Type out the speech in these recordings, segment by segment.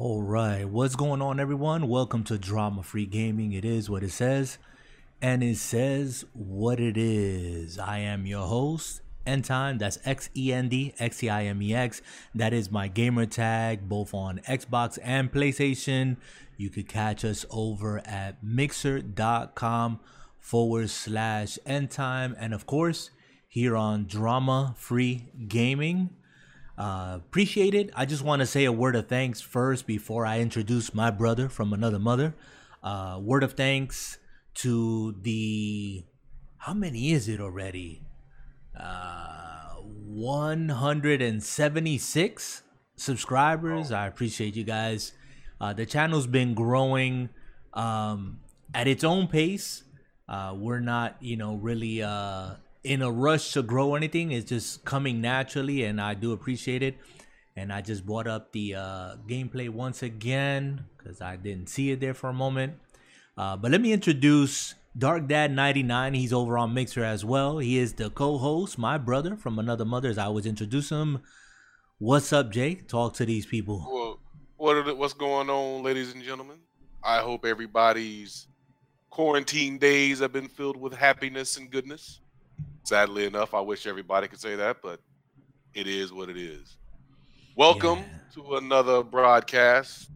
All right, what's going on, everyone? Welcome to Drama Free Gaming. It is what it says, and it says what it is. I am your host, Endtime. That's X E N D X E I M E X. That is my gamer tag, both on Xbox and PlayStation. You could catch us over at mixer.com forward slash Endtime, and of course, here on Drama Free Gaming. Uh, appreciate it. I just want to say a word of thanks first before I introduce my brother from another mother. Uh, word of thanks to the how many is it already? Uh, 176 subscribers. I appreciate you guys. Uh, the channel's been growing um, at its own pace. Uh, we're not, you know, really uh, in a rush to grow anything. It's just coming naturally, and I do appreciate it. And I just brought up the uh, gameplay once again because I didn't see it there for a moment. Uh, but let me introduce Dark Dad 99. He's over on Mixer as well. He is the co-host, my brother from another mother. As I always introduce him. What's up, Jake? Talk to these people. Well, what the, what's going on, ladies and gentlemen? I hope everybody's quarantine days have been filled with happiness and goodness. Sadly enough, I wish everybody could say that, but it is what it is. Welcome yeah. to another broadcast,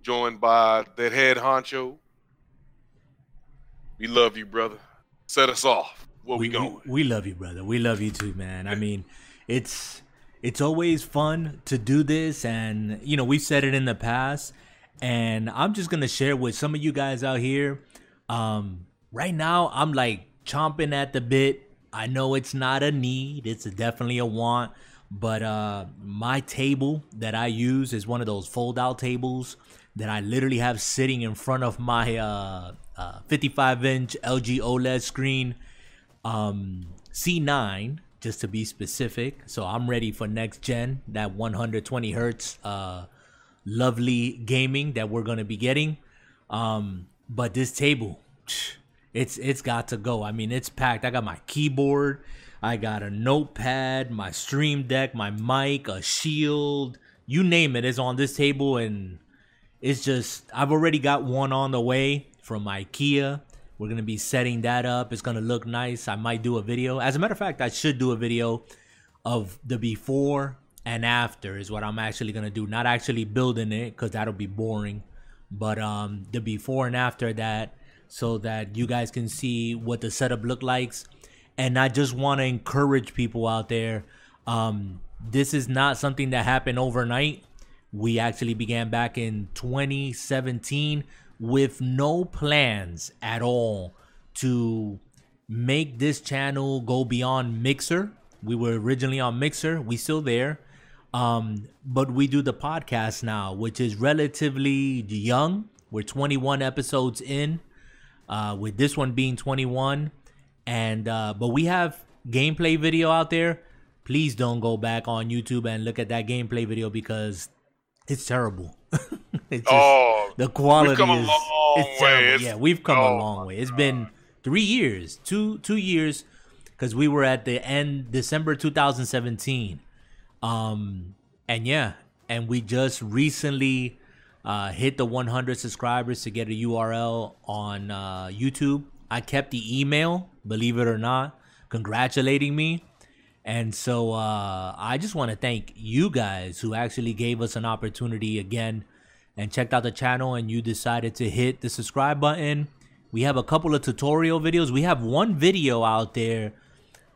joined by the head honcho. We love you, brother. Set us off. Where we, we going? We, we love you, brother. We love you too, man. I mean, it's it's always fun to do this, and you know we've said it in the past, and I'm just gonna share with some of you guys out here. Um, right now, I'm like chomping at the bit. I know it's not a need, it's a, definitely a want. But uh, my table that I use is one of those fold out tables that I literally have sitting in front of my uh, uh, 55 inch LG OLED screen, um, C9, just to be specific. So I'm ready for next gen, that 120 hertz uh, lovely gaming that we're going to be getting. Um, but this table, it's it's got to go. I mean, it's packed. I got my keyboard, I got a notepad, my stream deck, my mic, a shield, you name it. it is on this table and it's just I've already got one on the way from IKEA. We're gonna be setting that up. It's gonna look nice. I might do a video. As a matter of fact, I should do a video of the before and after is what I'm actually gonna do. Not actually building it because that'll be boring, but um the before and after that so that you guys can see what the setup look like. And I just want to encourage people out there. Um, this is not something that happened overnight. We actually began back in 2017 with no plans at all to make this channel go beyond Mixer. We were originally on Mixer. We still there. Um, but we do the podcast now, which is relatively young. We're 21 episodes in uh, with this one being 21. And uh, but we have gameplay video out there. Please don't go back on YouTube and look at that gameplay video because it's terrible. it's just, oh, the quality is it's terrible. yeah, we've come oh, a long way. It's been three years, two two years, because we were at the end December 2017. Um, and yeah, and we just recently uh, hit the 100 subscribers to get a URL on uh, YouTube. I kept the email, believe it or not, congratulating me. And so uh, I just want to thank you guys who actually gave us an opportunity again and checked out the channel and you decided to hit the subscribe button. We have a couple of tutorial videos. We have one video out there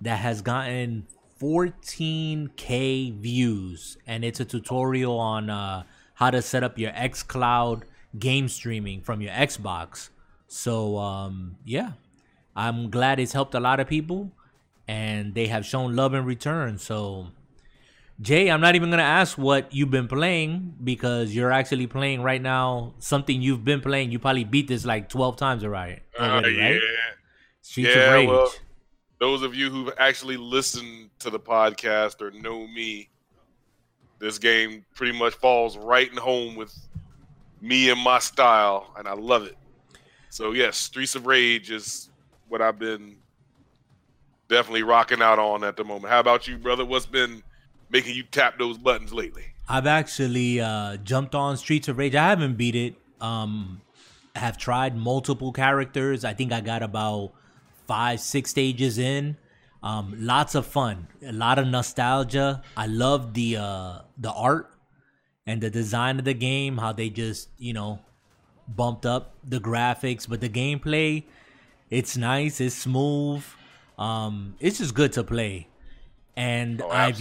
that has gotten 14k views and it's a tutorial on uh, how to set up your xCloud game streaming from your Xbox. So um, yeah, I'm glad it's helped a lot of people, and they have shown love in return. So. Jay, I'm not even gonna ask what you've been playing because you're actually playing right now something you've been playing. You probably beat this like 12 times already. already uh, yeah. Right? Streets yeah, of Rage. Well, those of you who've actually listened to the podcast or know me, this game pretty much falls right in home with me and my style, and I love it. So yes, Streets of Rage is what I've been definitely rocking out on at the moment. How about you, brother? What's been making you tap those buttons lately? I've actually uh, jumped on Streets of Rage. I haven't beat it. Um, have tried multiple characters. I think I got about five, six stages in. Um, lots of fun, a lot of nostalgia. I love the uh, the art and the design of the game. How they just you know bumped up the graphics, but the gameplay, it's nice. It's smooth. Um, it's just good to play. And Oh, I've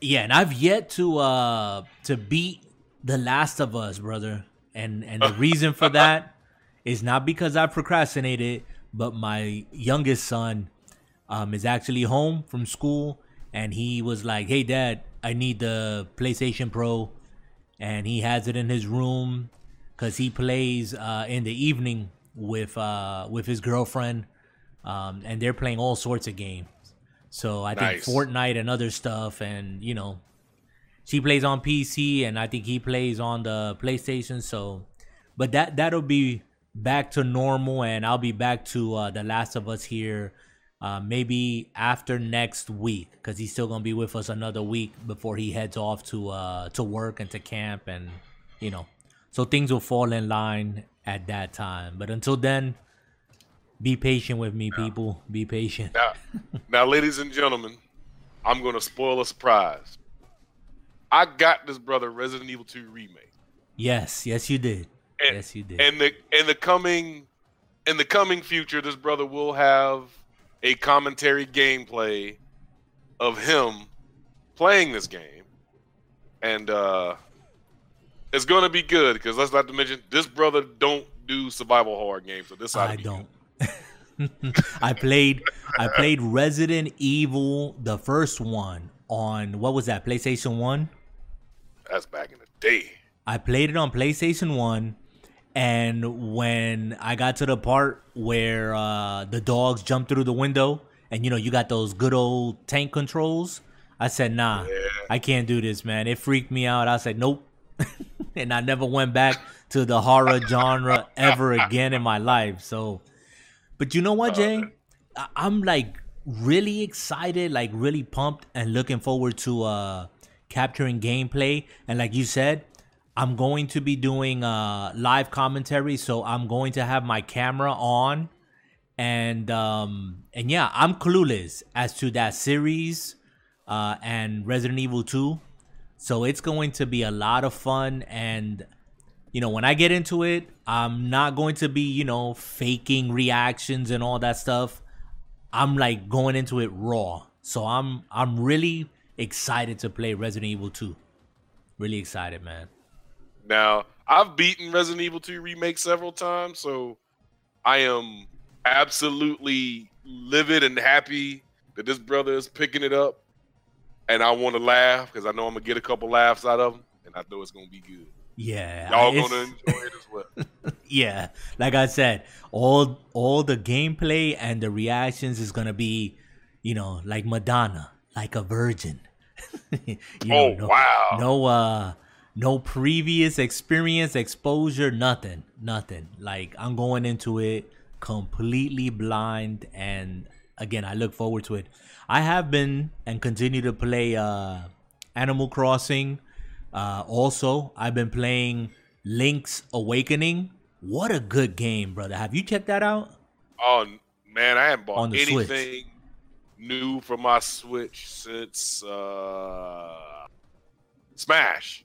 yeah, and I've yet to uh to beat The Last of Us, brother. And and the reason for that is not because I procrastinated, but my youngest son um is actually home from school and he was like, "Hey dad, I need the PlayStation Pro." And he has it in his room cuz he plays uh in the evening with uh with his girlfriend um and they're playing all sorts of games. So I Nice. think Fortnite and other stuff, and you know, she plays on PC, and I think he plays on the PlayStation. So, but that that'll be back to normal, and I'll be back to uh, the Last of Us here, uh, maybe after next week, because he's still gonna be with us another week before he heads off to uh, to work and to camp, and you know, so things will fall in line at that time. But until then. Be patient with me, people. Be patient. Now, now, ladies and gentlemen, I'm going to spoil a surprise. I got this brother Resident Evil 2 remake. Yes, yes, you did. And, yes, you did. And the in the coming in the coming future, this brother will have a commentary gameplay of him playing this game, and uh, it's going to be good because let's not to mention this brother don't do survival horror games, so this I don't. I played I played Resident Evil the first one on what was that PlayStation 1? That's back in the day. I played it on PlayStation 1 and when I got to the part where uh, the dogs jump through the window and you know you got those good old tank controls, I said, "Nah, Yeah. I can't do this, man." It freaked me out. I said, "Nope." and I never went back to the horror genre ever again in my life. So but you know what, Jay? man. I- I'm like really excited, like really pumped and looking forward to uh capturing gameplay. And like you said, I'm going to be doing uh live commentary, so I'm going to have my camera on and um and yeah, I'm clueless as to that series uh and Resident Evil 2. So it's going to be a lot of fun and you know, when I get into it, I'm not going to be, you know, faking reactions and all that stuff. I'm like going into it raw. So I'm I'm really excited to play Resident Evil 2. Really excited, man. Now, I've beaten Resident Evil 2 remake several times, so I am absolutely livid and happy that this brother is picking it up. And I want to laugh because I know I'm gonna get a couple laughs out of him, and I know it's gonna be good. Yeah. Y'all gonna enjoy it as well. yeah like i said all all the gameplay and the reactions is gonna be you know like madonna like a virgin you oh no, wow! no uh no previous experience exposure nothing nothing. Like i'm going into it completely blind and again i look forward to it. I have been and continue to play uh animal crossing. Uh also i've been playing link's awakening. What a good game brother. Have you checked that out? Oh man, I haven't bought the Switch. anything new for my Switch since uh Smash.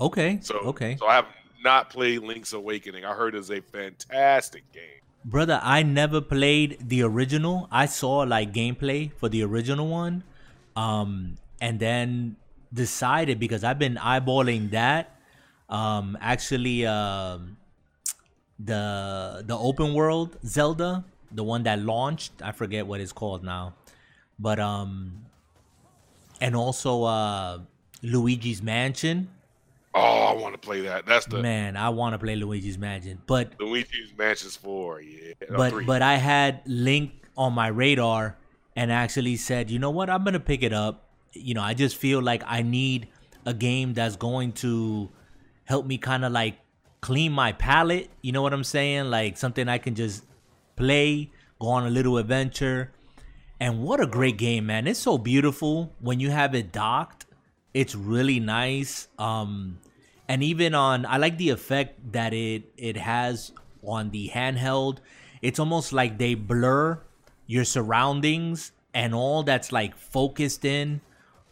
Okay So okay so I have not played Link's Awakening. I heard it's a fantastic game. Brother, I never played the original. I saw like gameplay for the original one. Um and then decided because I've been eyeballing that um actually um the the open world Zelda, the one that launched, I forget what it's called now. But um and also uh Luigi's Mansion. Oh, I want to play that. That's the Man, I want to play Luigi's Mansion. But Luigi's Mansion's 4, yeah. No, but three. but I had Link on my radar and actually said, you know what, I'm gonna pick it up. You know, I just feel like I need a game that's going to help me kind of like clean my palate. You know what I'm saying? Like something I can just play, go on a little adventure. And what a great game, man! It's so beautiful when you have it docked It's really nice. Um, and even on, I like the effect that it it has on the handheld. It's almost like they blur your surroundings and all that's like focused in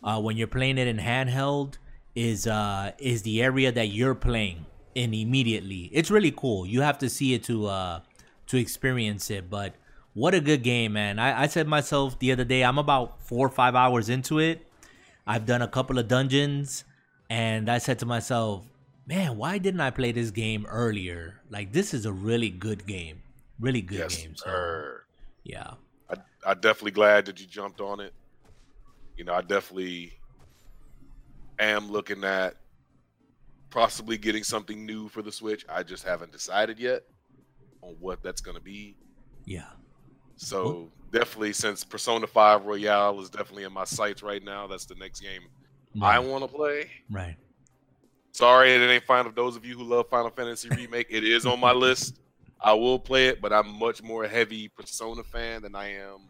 uh, when you're playing it in handheld is uh is the area that you're playing in immediately. It's really cool. You have to see it to uh to experience it, but what a good game, man. I, I said myself the other day, I'm about four or five hours into it. I've done a couple of dungeons, and I said to myself, man, why didn't I play this game earlier? Like, this is a really good game. Really good Yes, game. So, sir. yeah. I I definitely glad that you jumped on it. You know, I definitely am looking at possibly getting something new for the Switch. I just haven't decided yet on what that's going to be. Yeah. So definitely, since Persona Five Royal is definitely in my sights right now, that's the next game I want to play. right. Sorry, it ain't Final. Those of you who love Final Fantasy Remake, it is on my list. I will play it, but I'm much more heavy Persona fan than I am.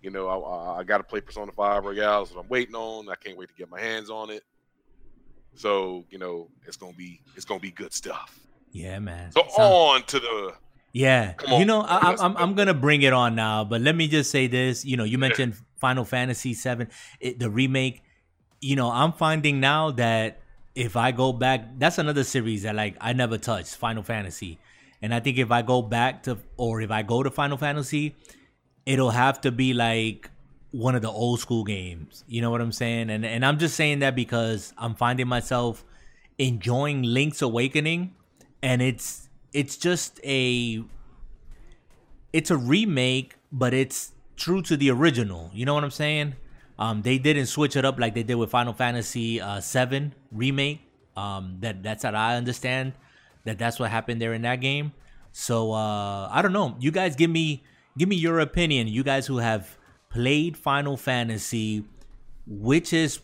You know, I, I, got to play Persona Five Royal, so I'm waiting on. I can't wait to get my hands on it. So you know, it's gonna be it's gonna be good stuff. Yeah, man. So on to the Yeah, you know, I, let's I'm. I'm gonna bring it on now, but let me just say this. You know, you mentioned Final Fantasy VII, it, the remake. You know, I'm finding now that if I go back, that's another series that like I never touched Final Fantasy, and I think if I go back to or if I go to Final Fantasy, it'll have to be like one of the old school games. You know what I'm saying? And and I'm just saying that because I'm finding myself enjoying Link's Awakening and it's it's just a it's a remake, but it's true to the original. You know what I'm saying? Um, they didn't switch it up like they did with Final Fantasy uh, remake. Um, that that's what I understand. That that's what happened there in that game. So uh, I don't know. You guys give me give me your opinion. You guys who have played Final Fantasy, which is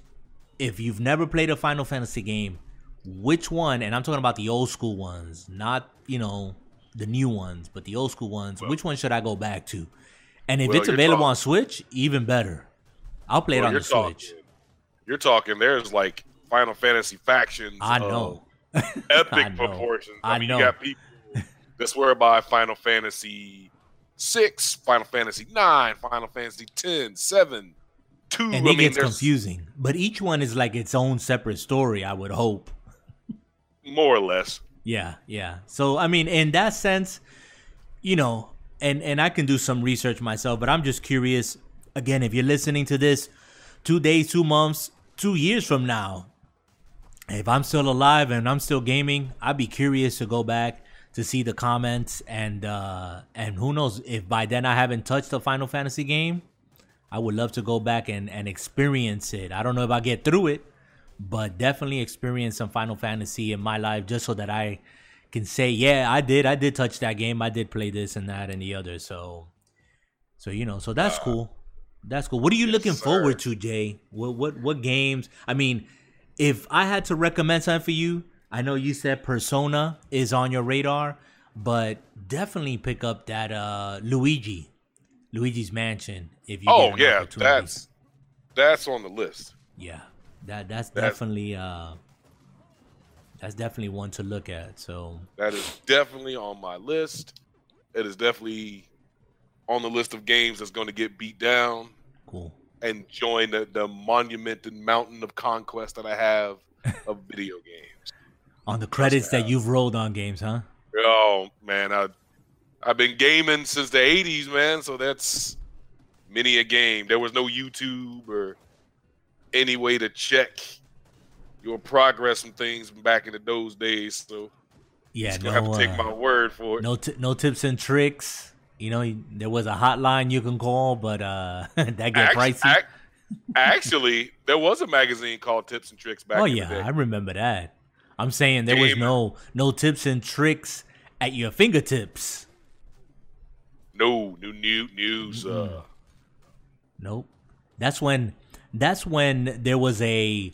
if you've never played a Final Fantasy game, which one? And I'm talking about the old school ones, not you know the new ones, but the old school ones. which one should I go back to? And if Well, it's available talking- on Switch, even better. I'll play it on the talking, Switch. You're talking. There's like Final Fantasy factions. I know. epic I know. proportions. I, I mean, know. you got people that swear by Final Fantasy six, Final Fantasy nine, Final Fantasy 10, 7, 2. and I it mean, gets confusing. But each one is like its own separate story. I would hope. More or less. Yeah, yeah. So I mean, in that sense, you know, and and I can do some research myself, but I'm just curious. Again, if you're listening to this, two days, two months, two years from now, if I'm still alive and I'm still gaming, I'd be curious to go back to see the comments and uh and who knows if by then I haven't touched a Final Fantasy game. I would love to go back and, and experience it. I don't know if I get through it, but definitely experience some Final Fantasy in my life just so that I can say, yeah, I did, I did touch that game, I did play this and that and the other. So, so you know, so that's cool. That's cool. What are you looking sir. forward to, Jay? What what what games? I mean, if I had to recommend something for you, I know you said Persona is on your radar, but definitely pick up that uh Luigi, Luigi's Mansion. If you Oh yeah, that's that's on the list. Yeah, that that's That's- definitely uh, that's definitely one to look at. So That is definitely on my list. It is definitely on the list of games that's going to get beat down cool. and join the, the monumented mountain of conquest that I have of video games. On the credits that you've rolled on games, huh? Oh man, I I've been gaming since the '80s, man. So that's many a game. There was no YouTube or any way to check your progress and things back in those days. So Yeah, no, have to take uh, my word for it. no, t- no tips and tricks. You know, there was a hotline you can call, but uh, that get Act- pricey. act- actually, there was a magazine called Tips and Tricks back oh in yeah. I remember that. I'm saying there was no no tips and tricks at your fingertips. No, new new news. Uh, Nope. That's when that's when there was a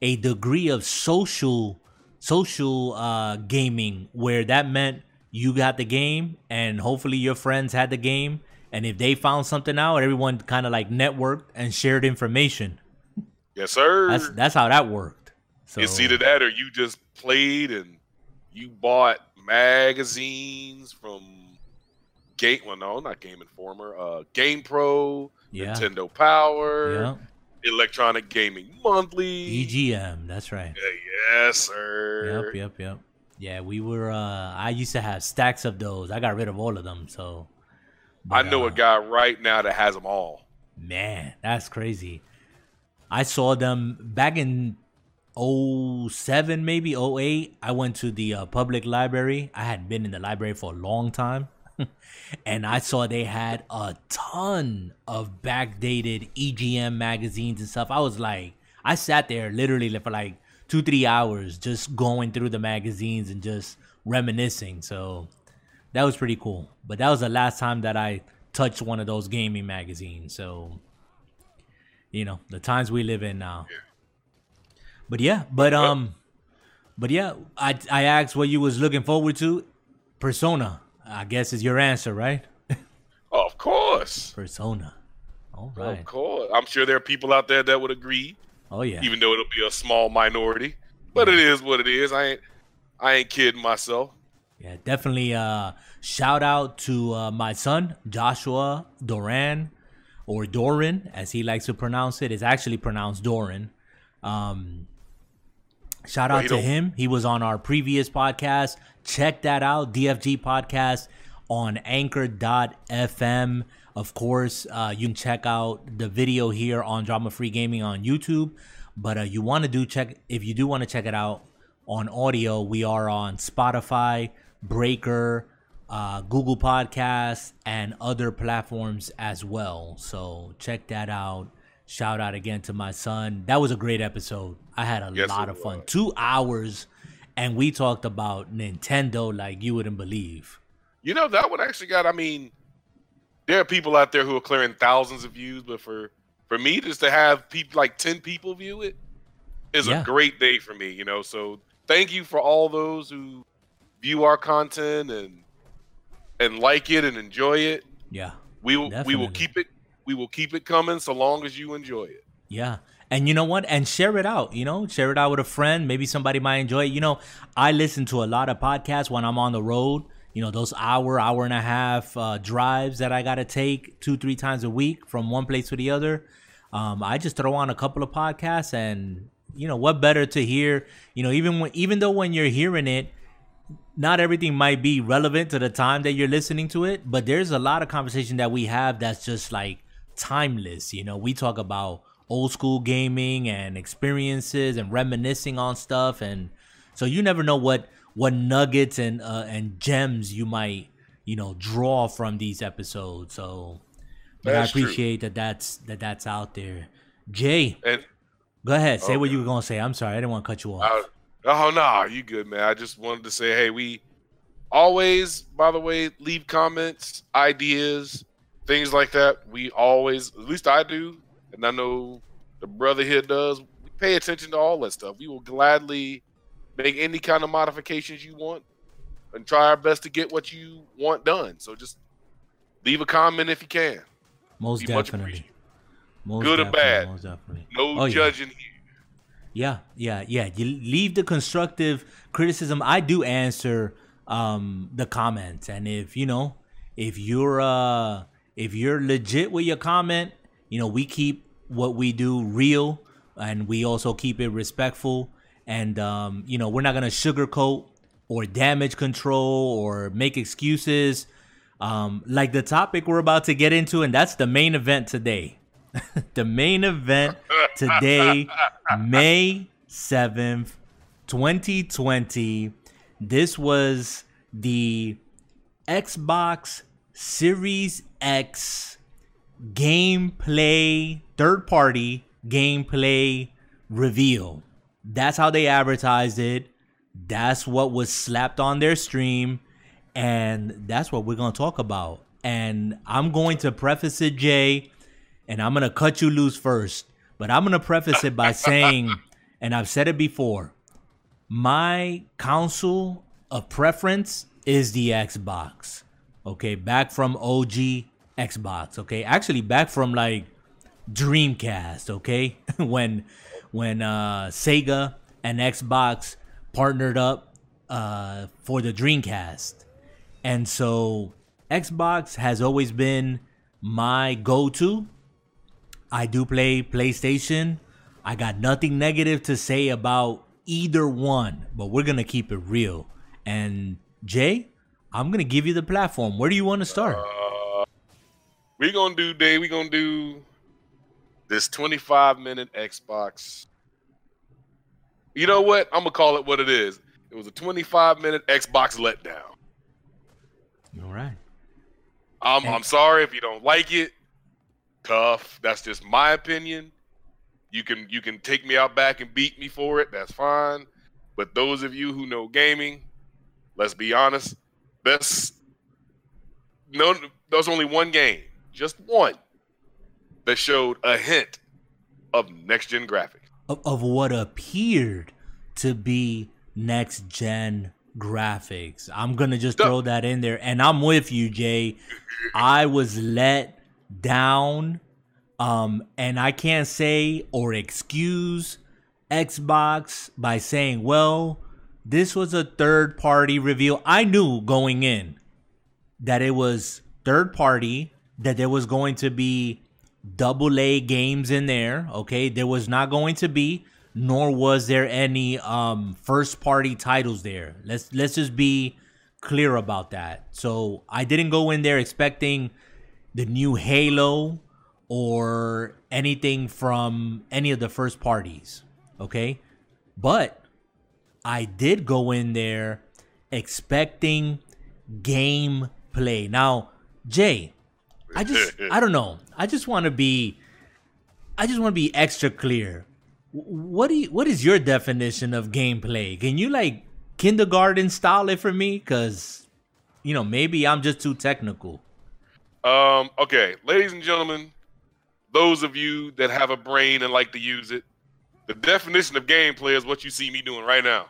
a degree of social social uh gaming where that meant you got the game and hopefully your friends had the game and if they found something out everyone kind of like networked and shared information. Yes, sir. That's that's how that worked. So It's either that or you just played and you bought magazines from Game. Well, no, not Game Informer. Uh, Game Pro, yeah, Nintendo Power, yeah, Electronic Gaming Monthly. EGM. That's right. Yeah, yes, sir. Yep, yep, yep. Yeah, we were. uh I used to have stacks of those. I got rid of all of them. So I know uh, a guy right now that has them all. Man, that's crazy. I saw them back in 07, maybe 08. I went to the uh, public library. I hadn't been in the library for a long time. and I saw they had a ton of backdated EGM magazines and stuff. I was like, I sat there literally for like two, three hours just going through the magazines and just reminiscing. So that was pretty cool. But that was the last time that I touched one of those gaming magazines. So, you know, the times we live in now. But yeah, but um, but yeah, I I asked what you was looking forward to. Persona, I guess is your answer, right? Of course. Persona. All Of course. I'm sure there are people out there that would agree, Oh yeah. even though it'll be a small minority. But it is what it is. I ain't I ain't kidding myself. Yeah, definitely. Uh, shout out to uh, my son Joshua Doran, or Doran as he likes to pronounce it. It's actually pronounced Doran. Um, shout out he to him. He was on our previous podcast. Check that out, DFG podcast on Anchor.fm. Of course, uh, you can check out the video here on Drama Free Gaming on YouTube. But uh, you want to do check if you do want to check it out on audio. We are on Spotify, Breaker, uh, Google Podcasts, and other platforms as well. So check that out. Shout out again to my son. That was a great episode. I had a Yes, lot of fun. was. Two hours, and we talked about Nintendo like you wouldn't believe. You know, that one actually got I mean, there are people out there who are clearing thousands of views, but for for me just to have people like 10 people view it is Yeah. a great day for me, you know. So thank you for all those who view our content and and like it and enjoy it. Yeah. We will we will keep it we will keep it coming so long as you enjoy it. Yeah. And you know what? And share it out, you know, share it out with a friend. Maybe somebody might enjoy it. You know, I listen to a lot of podcasts when I'm on the road, you know, those hour, hour and a half uh, drives that I got to take two, three times a week from one place to the other. Um, I just throw on a couple of podcasts and, you know, what better to hear, you know, even when, even though when you're hearing it, not everything might be relevant to the time that you're listening to it, but there's a lot of conversation that we have that's just like timeless. You know, we talk about old school gaming and experiences and reminiscing on stuff, and so you never know what what nuggets and uh, and gems you might you know draw from these episodes. So but I That's true. appreciate that that's that that's out there. Jay, And go ahead, say what you were gonna say. I'm sorry, I didn't want to cut you off. uh, oh no, you good, man. I just wanted to say, hey, we always, by the way, leave comments, ideas, things like that. We always, at least I do, and I know the brother here does. We pay attention to all that stuff. We will gladly make any kind of modifications you want and try our best to get what you want done. So just leave a comment if you can. Most be definitely. Most Good or definitely, bad. Most definitely. No Oh, yeah. judging here. Yeah, yeah, yeah. You leave the constructive criticism. I do answer um the comments, and if you know, if you're uh if you're legit with your comment, you know, we keep what we do real, and we also keep it respectful, and um you know, we're not gonna sugarcoat or damage control or make excuses. Um, like the topic we're about to get into, and that's the main event today. the main event today, May 7th, 2020. This was the Xbox Series X gameplay, third party gameplay reveal. That's how they advertised it. That's what was slapped on their stream. And that's what we're going to talk about. And I'm going to preface it, Jay, and I'm going to cut you loose first. But I'm going to preface it by saying, and I've said it before, my console of preference is the Xbox. Okay, back from OG Xbox. Okay, actually back from like Dreamcast, okay? when when uh, Sega and Xbox partnered up uh, for the Dreamcast. And so Xbox has always been my go to. I do play PlayStation. I got nothing negative to say about either one, but we're going to keep it real. And Jay, I'm going to give you the platform. Where do you want to start? Uh, we're going to do, day. we're to do this 25 minute Xbox. You know what? I'm going to call it what it is. It was a 25 minute Xbox letdown. All right. I'm, I'm sorry if you don't like it. Tough. That's just my opinion. You can you can take me out back and beat me for it. That's fine. But those of you who know gaming, let's be honest, best no there's only one game, just one, that showed a hint of next gen graphics. Of, of what appeared to be next gen graphics. I'm gonna just throw that in there, and I'm with you, Jay. I was let down, um, and I can't say or excuse Xbox by saying, "Well, this was a third party reveal." I knew going in that it was third party, that there was going to be double A games in there. Okay, there was not going to be nor was there any um, first party titles there. Let's let's just be clear about that. So I didn't go in there expecting the new Halo or anything from any of the first parties. Okay. But I did go in there expecting gameplay. Now, Jay, I just I don't know. I just want to be I just want to be extra clear what do you, what is your definition of gameplay? Can you like kindergarten style it for me? Cause you know maybe I'm just too technical. Um. Okay, ladies and gentlemen, those of you that have a brain and like to use it, the definition of gameplay is what you see me doing right now.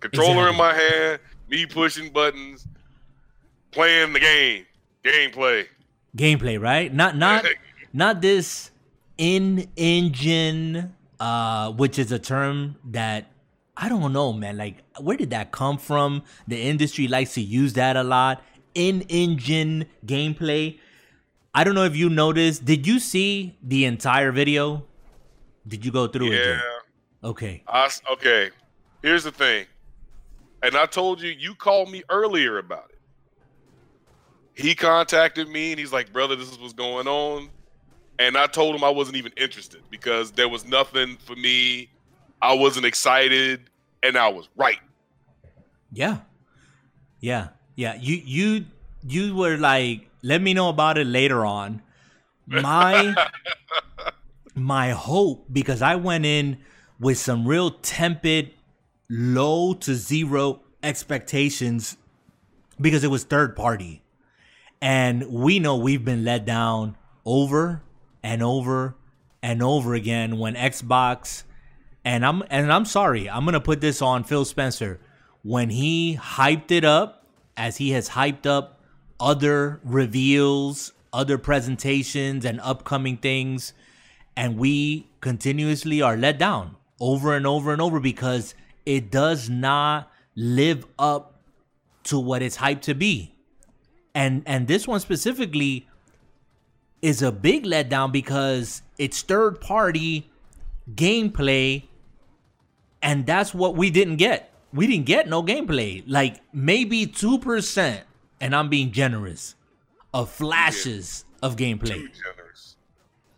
Controller exactly. in my hand, me pushing buttons, playing the game. Gameplay. Gameplay, right? Not not not this in engine uh, which is a term that I don't know, man. Like, where did that come from? The industry likes to use that a lot. In engine gameplay. I don't know if you noticed. Did you see the entire video? Did you go through yeah. it? Yeah. Okay. I, okay. Here's the thing. And I told you, you called me earlier about it. He contacted me and he's like, brother, this is what's going on and I told him I wasn't even interested because there was nothing for me. I wasn't excited, and I was right. Yeah, yeah, yeah. You you you were like, let me know about it later on. My my hope because I went in with some real tempered low to zero expectations because it was third party, and we know we've been let down over and over and over again when Xbox and I'm and I'm sorry, I'm gonna put this on Phil Spencer when he hyped it up as he has hyped up other reveals, other presentations, and upcoming things, and we continuously are let down over and over and over because it does not live up to what it's hyped to be. And and this one specifically is a big letdown because it's third party gameplay and that's what we didn't get. We didn't get no gameplay. Like maybe 2% and I'm being generous of flashes yeah. of gameplay. Too generous.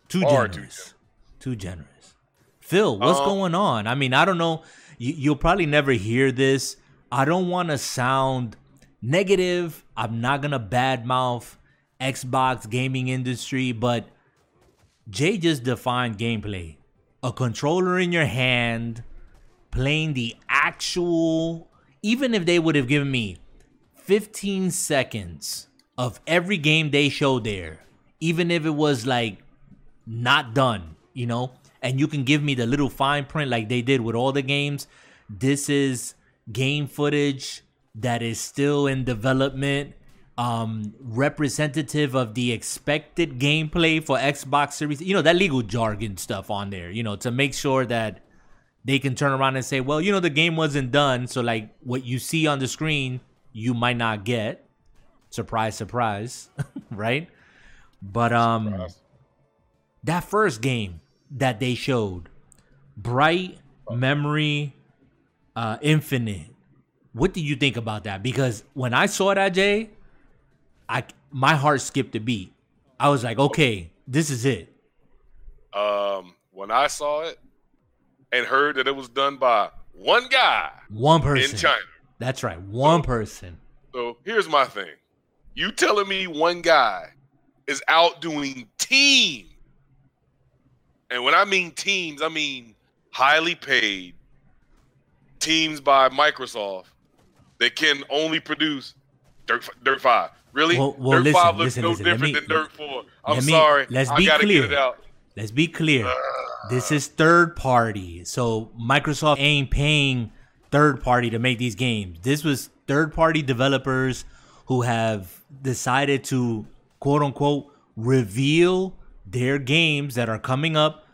Too generous. Too generous. Phil, what's um, going on? I mean, I don't know. You, you'll probably never hear this. I don't want to sound negative. I'm not to badmouth Xbox gaming industry, but Jay just defined gameplay. A controller in your hand, playing the actual, even if they would have given me 15 seconds of every game they showed there, even if it was like not done, you know, and you can give me the little fine print like they did with all the games. This is game footage that is still in development um, representative of the expected gameplay for Xbox Series. You know that legal jargon stuff on there. You know to make sure that they can turn around and say, well, you know the game wasn't done, so like what you see on the screen, you might not get. Surprise, surprise, right? But um, surprise. that first game that they showed, Bright Memory uh, Infinite. What do you think about that? Because when I saw that, Jay, I my heart skipped a beat. I was like, okay, this is it. Um, when I saw it and heard that it was done by one guy, one person in China. That's right, one so, person. So here's my thing: you telling me one guy is out doing team, and when I mean teams, I mean highly paid teams by Microsoft that can only produce Dirt, Dirt Five. Really? Well, well Dirt listen, Five looks listen, no listen, different me, than Dirt Four. I'm me, sorry. Let's I be gotta clear. Get it out. Let's be clear. Uh, this is third party, so Microsoft ain't paying third party to make these games. This was third party developers who have decided to quote unquote reveal their games that are coming up.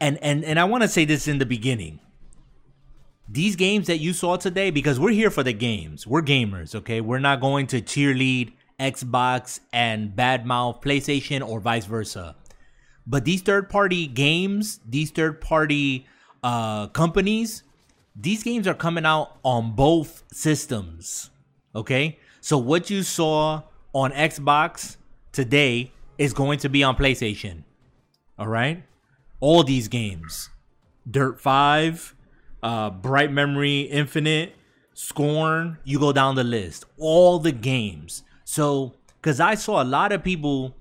And and and I want to say this in the beginning these games that you saw today, because we're here for the games, we're gamers, okay? We're not going to cheerlead Xbox and badmouth PlayStation or vice versa. But these third party games, these third party uh, companies, these games are coming out on both systems, okay? So what you saw on Xbox today is going to be on PlayStation, all right? All these games Dirt 5, uh, Bright Memory Infinite, Scorn, you go down the list. All the games. So, because I saw a lot of people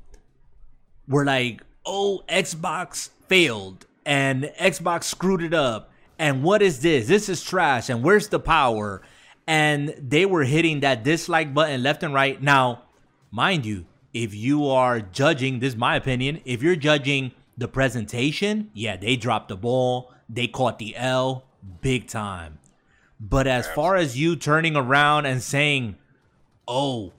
were like, oh, Xbox failed and Xbox screwed it up. And what is this? This is trash. And where's the power? And they were hitting that dislike button left and right. Now, mind you, if you are judging, this is my opinion, if you're judging the presentation, yeah, they dropped the ball, they caught the L, big time. But as far as you turning around and saying, "Oh,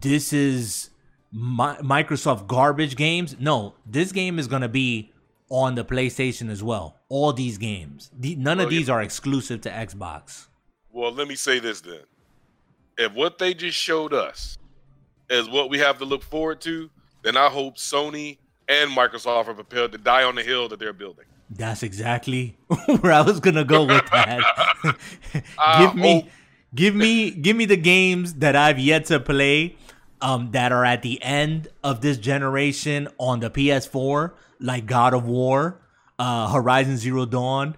this is my, Microsoft garbage games," no, this game is gonna be on the PlayStation as well. All these games, the, none well, of these yeah. are exclusive to Xbox. Well, let me say this then: if what they just showed us is what we have to look forward to, then I hope Sony and Microsoft are prepared to die on the hill that they're building. That's exactly where I was gonna go with that. give me, oh. give me, give me the games that I've yet to play, um, that are at the end of this generation on the PS4, like God of War, uh, Horizon Zero Dawn,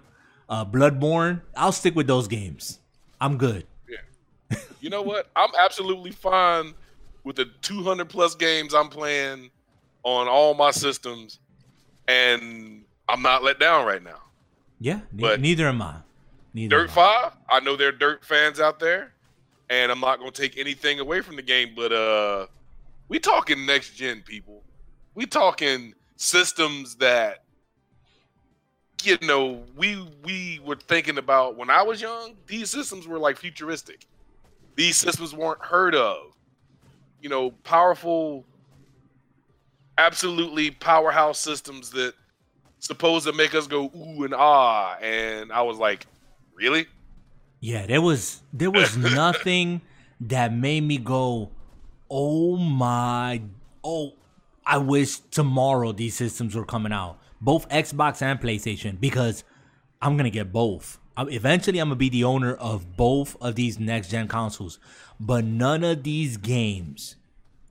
uh, Bloodborne. I'll stick with those games. I'm good. Yeah. You know what? I'm absolutely fine with the 200 plus games I'm playing on all my systems, and I'm not let down right now. Yeah, but neither am I. Neither Dirt Five, I know there are Dirt fans out there, and I'm not going to take anything away from the game. But uh, we talking next gen people. We talking systems that you know we we were thinking about when I was young. These systems were like futuristic. These systems weren't heard of. You know, powerful, absolutely powerhouse systems that supposed to make us go ooh and ah, and I was like, really? Yeah, there was there was nothing that made me go, oh my, oh, I wish tomorrow these systems were coming out, both Xbox and PlayStation, because I'm gonna get both. Eventually, I'm gonna be the owner of both of these next gen consoles, but none of these games.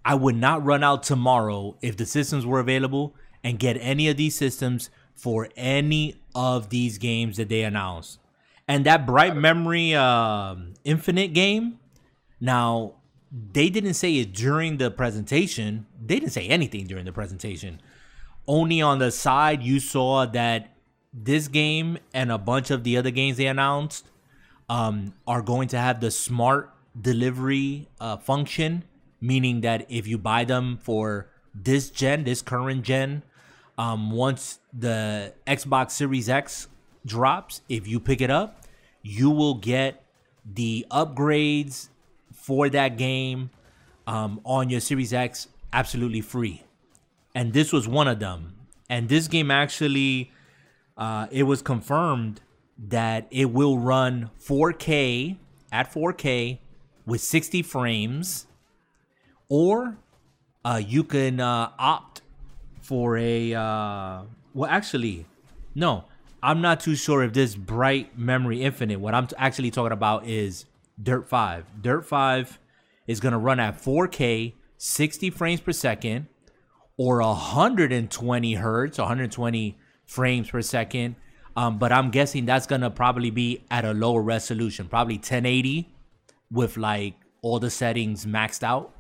I would not run out tomorrow if the systems were available and get any of these systems for any of these games that they announced. And that Bright Memory uh, Infinite game, now they didn't say it during the presentation. They didn't say anything during the presentation. Only on the side, you saw that this game and a bunch of the other games they announced um, are going to have the smart delivery uh, function, meaning that if you buy them for this gen, this current gen, um, once the Xbox Series X drops, if you pick it up, you will get the upgrades for that game um, on your Series X absolutely free, and this was one of them. And this game actually, uh, it was confirmed that it will run 4K at 4K with 60 frames, or uh, you can uh, opt for a. Uh, well, actually, no, I'm not too sure if this Bright Memory Infinite. What I'm actually talking about is Dirt 5. Dirt 5 is to run at 4K, 60 frames per second, or 120 hertz, 120 frames per second. Um, but I'm guessing that's to probably be at a lower resolution, probably 1080 with like all the settings maxed out.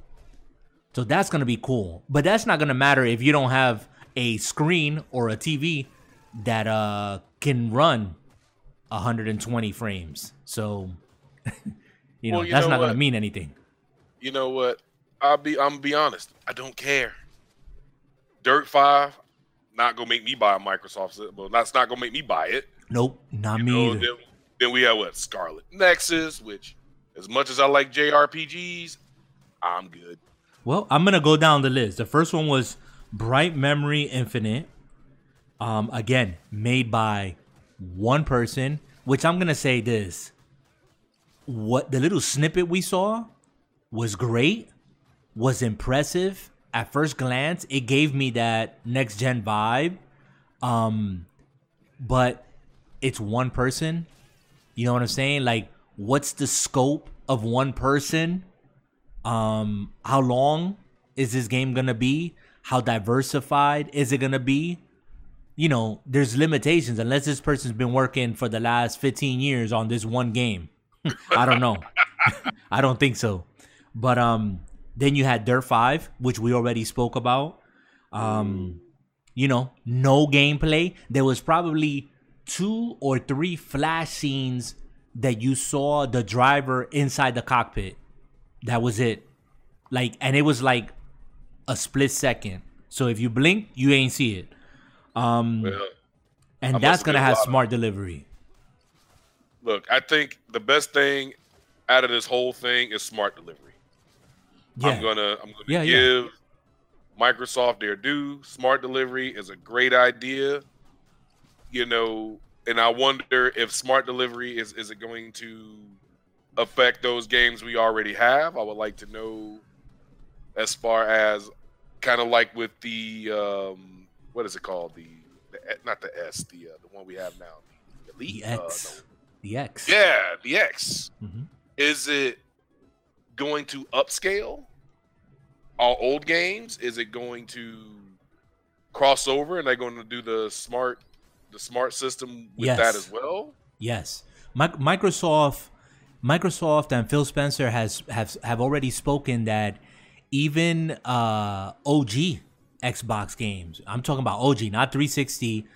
So that's going to be cool. But that's not going to matter if you don't have a screen or a TV that uh can run 120 frames. So you know, well, you that's know not going to mean anything. You know what? I'll be I'm gonna be honest. I don't care. Dirt 5 not going to make me buy a Microsoft, but that's not going to make me buy it. Nope, not you me know, then, then we have what? Scarlet Nexus, which as much as I like JRPGs, I'm good. Well, I'm gonna go down the list. The first one was Bright Memory Infinite. Um, again, made by one person. Which I'm gonna say this: what the little snippet we saw was great, was impressive at first glance. It gave me that next gen vibe. Um, but it's one person. You know what I'm saying? Like, what's the scope of one person? Um, how long is this game gonna be? How diversified is it gonna be? You know, there's limitations unless this person's been working for the last 15 years on this one game. I don't know. I don't think so. But um then you had Dirt 5, which we already spoke about. Um you know, no gameplay. There was probably two or three flash scenes that you saw the driver inside the cockpit. That was it. Like, and it was like a split second. So if you blink, you ain't see it. Um, well, and that's gonna have smart of, delivery. Look, I think the best thing out of this whole thing is smart delivery. Yeah. I'm gonna I'm gonna yeah, give yeah. Microsoft their due. Smart delivery is a great idea. You know, and I wonder if smart delivery is is it going to affect those games we already have. I would like to know as far as kind of like with the um, what is it called the, the not the S the uh, the one we have now the Elite the X uh, no. the X yeah the X mm-hmm. is it going to upscale all old games is it going to cross over and they're going to do the smart the smart system with yes. that as well yes Microsoft Microsoft and Phil Spencer has have have already spoken that even uh, OG Xbox games, I'm talking about OG, not 360,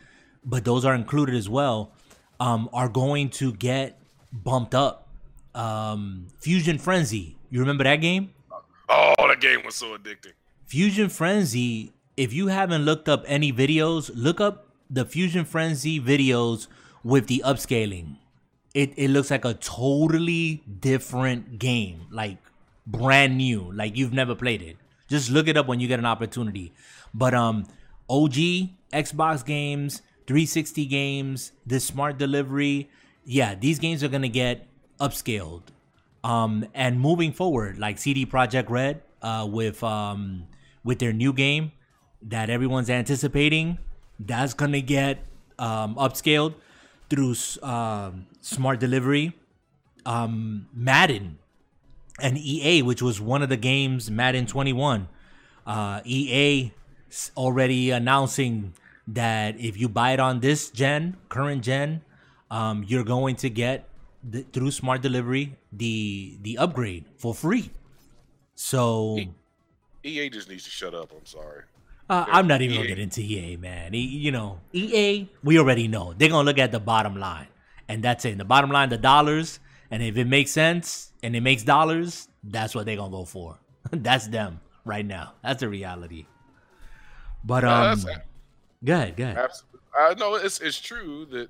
but those are included as well, um, are going to get bumped up. Um, Fusion Frenzy, you remember that game? Oh, that game was so addicting. Fusion Frenzy, if you haven't looked up any videos, look up the Fusion Frenzy videos with the upscaling it, it looks like a totally different game, like brand new, like you've never played it. Just look it up when you get an opportunity. But um, OG Xbox games, 360 games, this smart delivery, yeah, these games are gonna get upscaled. Um, and moving forward, like CD Projekt Red, uh, with um, with their new game that everyone's anticipating, that's gonna get um, upscaled through um, smart delivery, um, Madden, and EA, which was one of the games, Madden 21. Uh, EA already announcing that if you buy it on this gen, current gen, um, you're going to get the, through smart delivery the the upgrade for free. So EA just needs to shut up. I'm sorry. Uh, I'm not even EA. gonna get into EA, man. you know, EA, we already know they're gonna look at the bottom line, and that's it. And The bottom line, the dollars, and if it makes sense and it makes dollars, that's what they're gonna go for. that's them right now. That's the reality. But um, no, good, ahead, go ahead. Absolutely. I know it's it's true that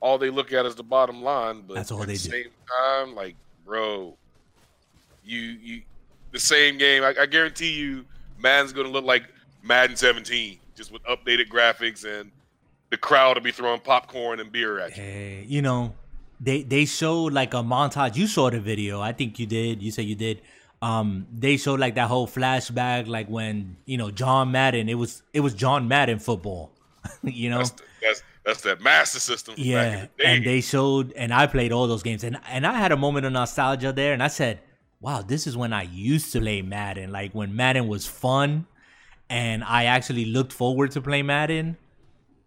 all they look at is the bottom line, but that's all at they the do. same time, like, bro, you you the same game. I, I guarantee you, man's going to look like Madden 17, just with updated graphics and the crowd will be throwing popcorn and beer at you. Hey, you know, they they showed like a montage. You saw the video. I think you did. You said you did. Um, they showed like that whole flashback, like when you know John Madden. It was it was John Madden football. you know, That's, the, that's that's that master system. Yeah. back in the day. And they showed, and I played all those games, and and I had a moment of nostalgia there, and I said, "Wow, this is when I used to play Madden. Like when Madden was fun, and I actually looked forward to play Madden."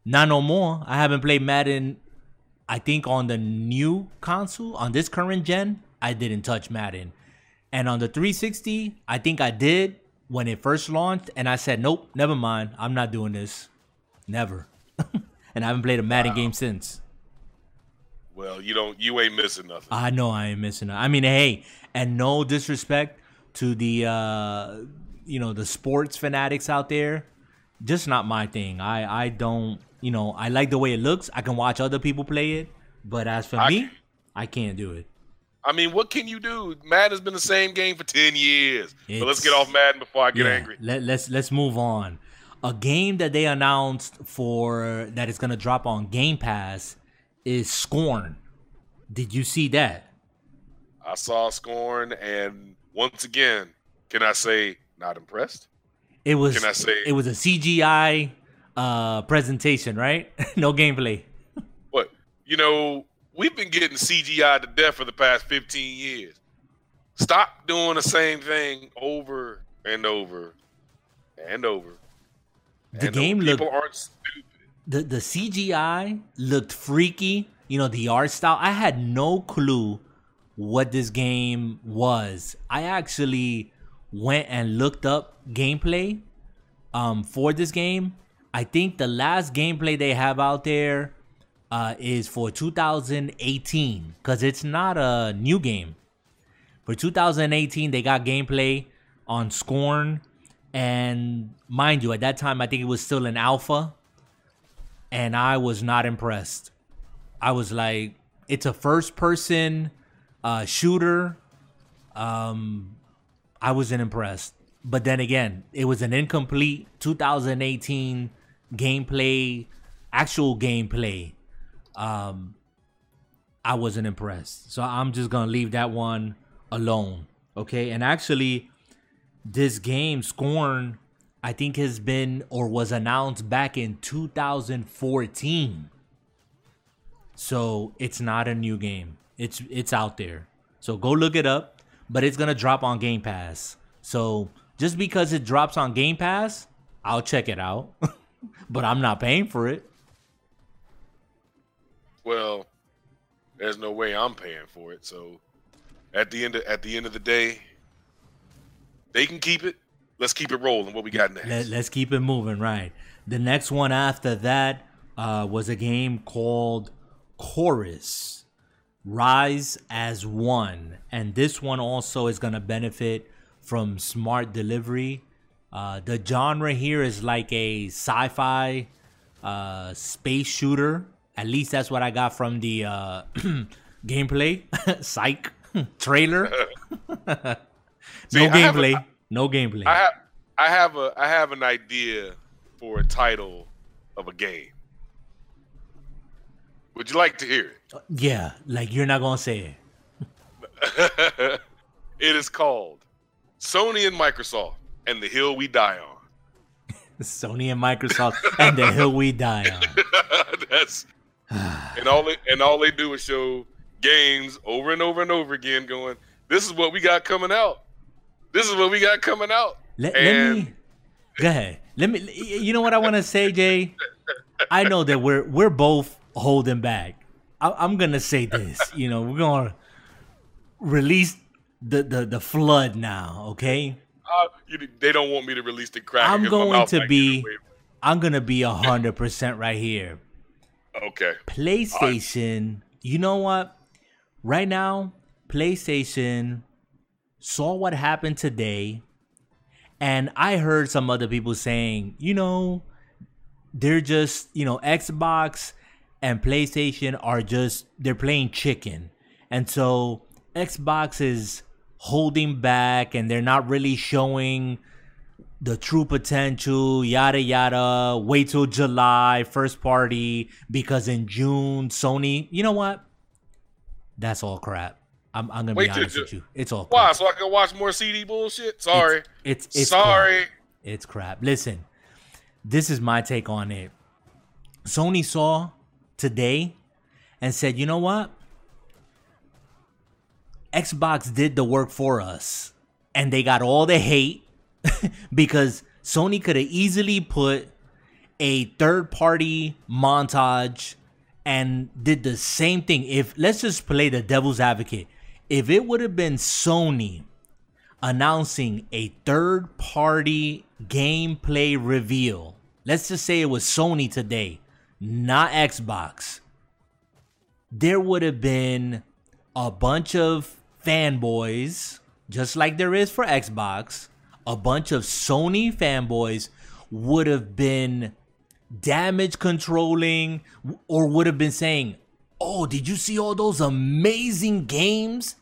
Not no more. I haven't played Madden. I think on the new console, on this current gen, I didn't touch Madden. And on the 360, I think I did when it first launched, and I said, "Nope, never mind. I'm not doing this. Never." and I haven't played a Madden game since. well, you don't, you ain't missing nothing. I know I ain't missing it. I mean, hey, and no disrespect to the uh you know the sports fanatics out there, just not my thing. I I don't you know I like the way it looks. I can watch other people play it, but as for I me. I can't do it. I mean, what can you do? Madden's been the same game for ten years. but let's get off Madden before I get Yeah, angry. Let, let's let's move on. A game that they announced for that is gonna drop on Game Pass is Scorn. Did you see that? I saw Scorn, and once again, can I say not impressed? It was Can I say- it was a CGI uh presentation, right? no gameplay. What you know, we've been getting CGI to death for the past 15 years. Stop doing the same thing over and over and over. The and game over. looked people aren't stupid. the the CGI looked freaky. You know, the art style. I had no clue what this game was. I actually went and looked up gameplay um for this game. I think the last gameplay they have out there uh is for 2018 cuz it's not a new game. For 2018 they got gameplay on Scorn and mind you at that time I think it was still an alpha and I was not impressed. I was like, it's a first person uh, shooter. Um, I wasn't impressed. But then again, it was an incomplete 2018 gameplay, actual gameplay. Um, I wasn't impressed. So I'm just going to leave that one alone. Okay. And actually, this game, Scorn, I think has been or was announced back in 2014. So it's not a new game. It's it's out there. So go look it up, but it's gonna drop on Game Pass. So just because it drops on Game Pass, I'll check it out. but I'm not paying for it. Well, there's no way I'm paying for it. So at the end of, at the end of the day, they can keep it. Let's keep it rolling. What we got next? Let, let's keep it moving, right? The next one after that uh, was a game called Chorus Rise as One. And this one also is going to benefit from smart delivery. Uh, the genre here is like a sci fi uh, space shooter. At least that's what I got from the uh, gameplay. Psych trailer. no See, I have a- gameplay. no gameplay. I have I have a I have an idea for a title of a game. Would you like to hear it? Uh, yeah, like you're not gonna say it. it? is called Sony and Microsoft and the Hill We Die on. Sony and Microsoft and the hill we die on. That's and all they and all they do is show games over and over and over again, going, "This is what we got coming out. This is what we got coming out." Let, let me go ahead. Let me. You know what I want to say, Jay? I know that we're we're both holding back. I, I'm gonna say this. You know, we're gonna release the the the flood now. Okay, uh, you, they don't want me to release the crack. I'm going to be. I'm gonna be a hundred percent right here. okay. PlayStation, you know what? Right now, PlayStation saw what happened today, and I heard some other people saying, you know, they're just, you know, Xbox and PlayStation are just they're playing chicken. And so Xbox is holding back and they're not really showing the true potential, yada yada. Wait till July, first party, because in June, Sony, you know what? That's all crap. I'm, I'm gonna Wait be honest Ju- with you. It's all Why? So I can watch more CD bullshit? Sorry. It's it's, it's crap. Sorry. It's crap. Listen, this is my take on it. Sony saw today and said, you know what? Xbox did the work for us. And they got all the hate because Sony could have easily put a third party montage and did the same thing. If let's just play the devil's advocate. If it would have been Sony announcing a third party gameplay reveal. Let's just say it was Sony today, not Xbox. There would have been a bunch of fanboys, just like there is for Xbox. A bunch of Sony fanboys would have been damage controlling or would have been saying, Oh, did you see all those amazing games?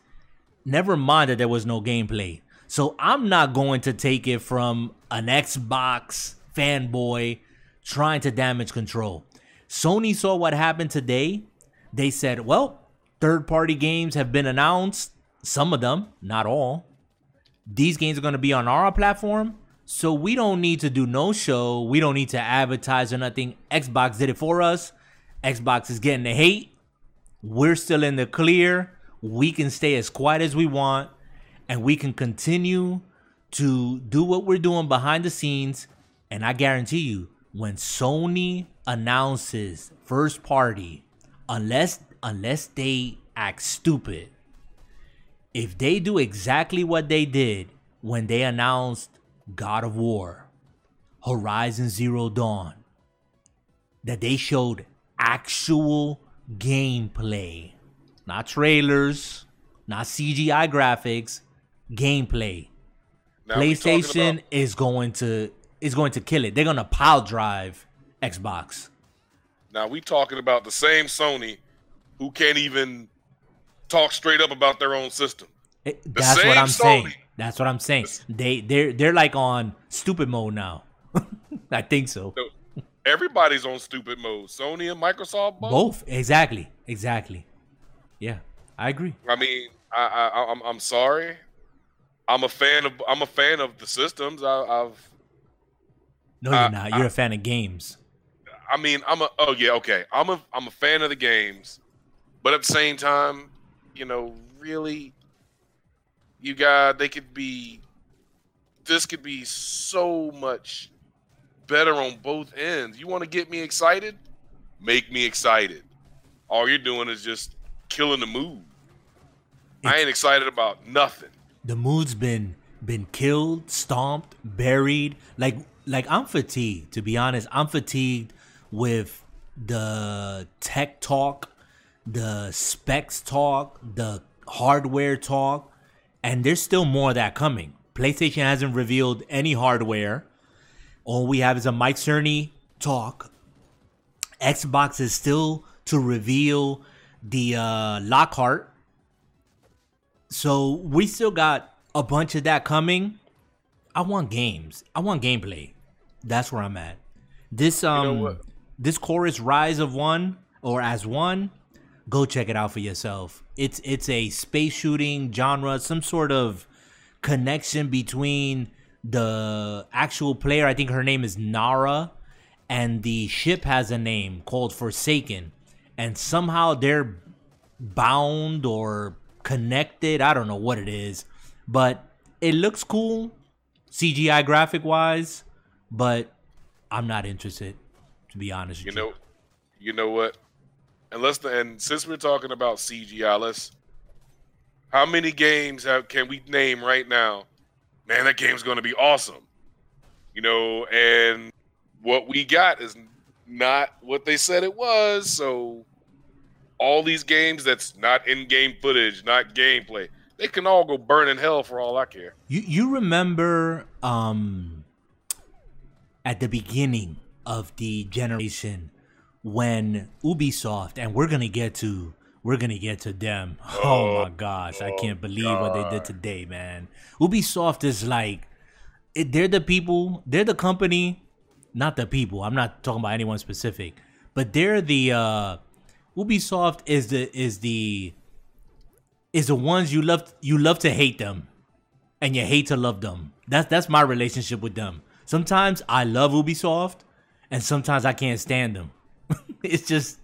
Never mind that there was no gameplay. So I'm not going to take it from an Xbox fanboy trying to damage control. Sony saw what happened today. They said, well, third party games have been announced. Some of them, not all. These games are going to be on our platform. So we don't need to do no show. We don't need to advertise or nothing. Xbox did it for us. Xbox is getting the hate. We're still in the clear. We can stay as quiet as we want and we can continue to do what we're doing behind the scenes. And I guarantee you, when Sony announces first party, unless unless they act stupid, if they do exactly what they did when they announced God of War, Horizon Zero Dawn, that they showed actual gameplay, not trailers, not CGI graphics, gameplay. Now PlayStation about- is going to is going to kill it. They're gonna pile drive Xbox. Now we talking about the same Sony who can't even talk straight up about their own system. It- that's what I'm saying. That's what I'm saying. They they're they're like on stupid mode now. I think so. So everybody's on stupid mode. Sony and Microsoft both. Both exactly, exactly. Yeah, I agree. I mean, I, I I'm I'm sorry. I'm a fan of I'm a fan of the systems. I, I've No, you're Uh, not. You're a fan of games. I mean, I'm a oh yeah, okay. I'm a I'm a fan of the games, but at the same time, you know, really, you got they could be. This could be so much better on both ends. You want to get me excited? Make me excited. All you're doing is just killing the mood. I ain't excited about nothing. the mood's been been killed, stomped, buried. Like like I'm fatigued, to be honest. I'm fatigued with the tech talk, the specs talk, the hardware talk, and there's still more of that coming. PlayStation hasn't revealed any hardware. All we have is a Mike Cerny talk. Xbox is still to reveal the uh, Lockhart so we still got a bunch of that coming. I want games. I want gameplay. That's where I'm at. This um know what? This chorus rise of one or as one, go check it out for yourself. It's it's a space shooting genre, some sort of connection between the actual player, I think her name is Nara, and the ship has a name called Forsaken. And somehow they're bound or connected. I don't know what it is, but it looks cool, CGI graphic wise. But I'm not interested, to be honest. You with know, you know what? And let's and since we're talking about CGI, let's. How many games have can we name right now? Man, that game's going to be awesome. You know, and what we got is not what they said it was. So, all these games that's not in-game footage, not gameplay, they can all go burn in hell for all I care. You you remember um at the beginning of the generation when Ubisoft and we're gonna get to we're gonna get to them. Oh, my gosh, I can't believe what they did today, man. Ubisoft is like, it, they're the people, they're the company, not the people. I'm not talking about anyone specific, but they're the uh Ubisoft is the is the is the ones you love you love to hate them and you hate to love them. That's that's my relationship with them. Sometimes I love Ubisoft and sometimes I can't stand them. it's just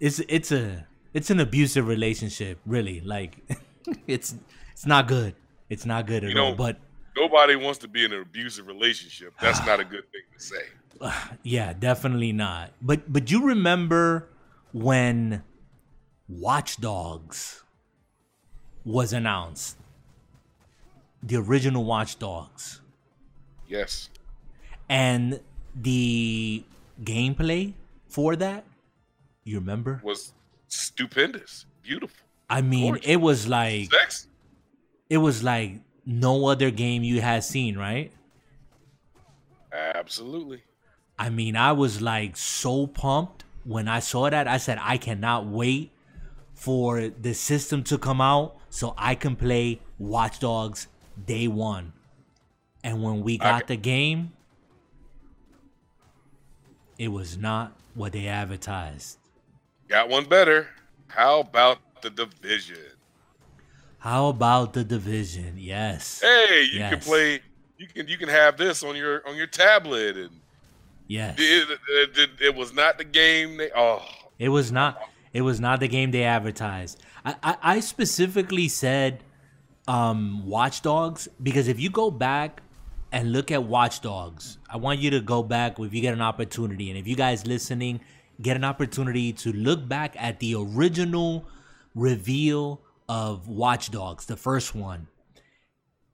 it's it's a it's an abusive relationship, really. Like it's it's not good. It's not good at You know, all. But Nobody wants to be in an abusive relationship. That's not a good thing to say. yeah, definitely not. But but you remember when Watch Dogs was announced? The original Watch Dogs. Yes. And the gameplay for that, you remember? Was stupendous. Beautiful. I mean, Gorgeous. it was like it was like no other game you had seen, right? Absolutely. I mean, I was like so pumped when I saw that. I said, I cannot wait for the system to come out so I can play Watch Dogs day one. And when we got Okay. the game, it was not what they advertised. Got one better. How about the division? How about the division? Yes. Hey, you can play. You can you can have this on your on your tablet, and Yes. it, it, it, it was not the game. They oh It was not. It was not the game they advertised. I, I, I specifically said um, Watch Dogs because if you go back and look at Watch Dogs, I want you to go back if you get an opportunity, and if you guys listening get an opportunity to look back at the original reveal of Watch Dogs, the first one.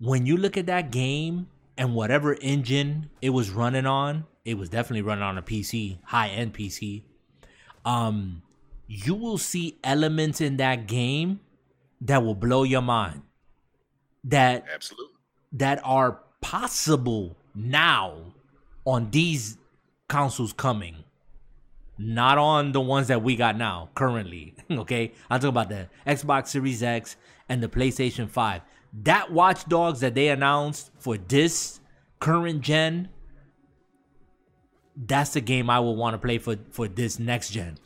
When you look at that game and whatever engine it was running on, it was definitely running on a PC, high end PC um you will see elements in that game that will blow your mind that absolutely. that are possible now on these consoles coming not on the ones that we got now currently okay? I'm talking about the xbox series x and the playstation 5 that watch dogs that they announced for this current gen that's the game i will want to play for for this next gen.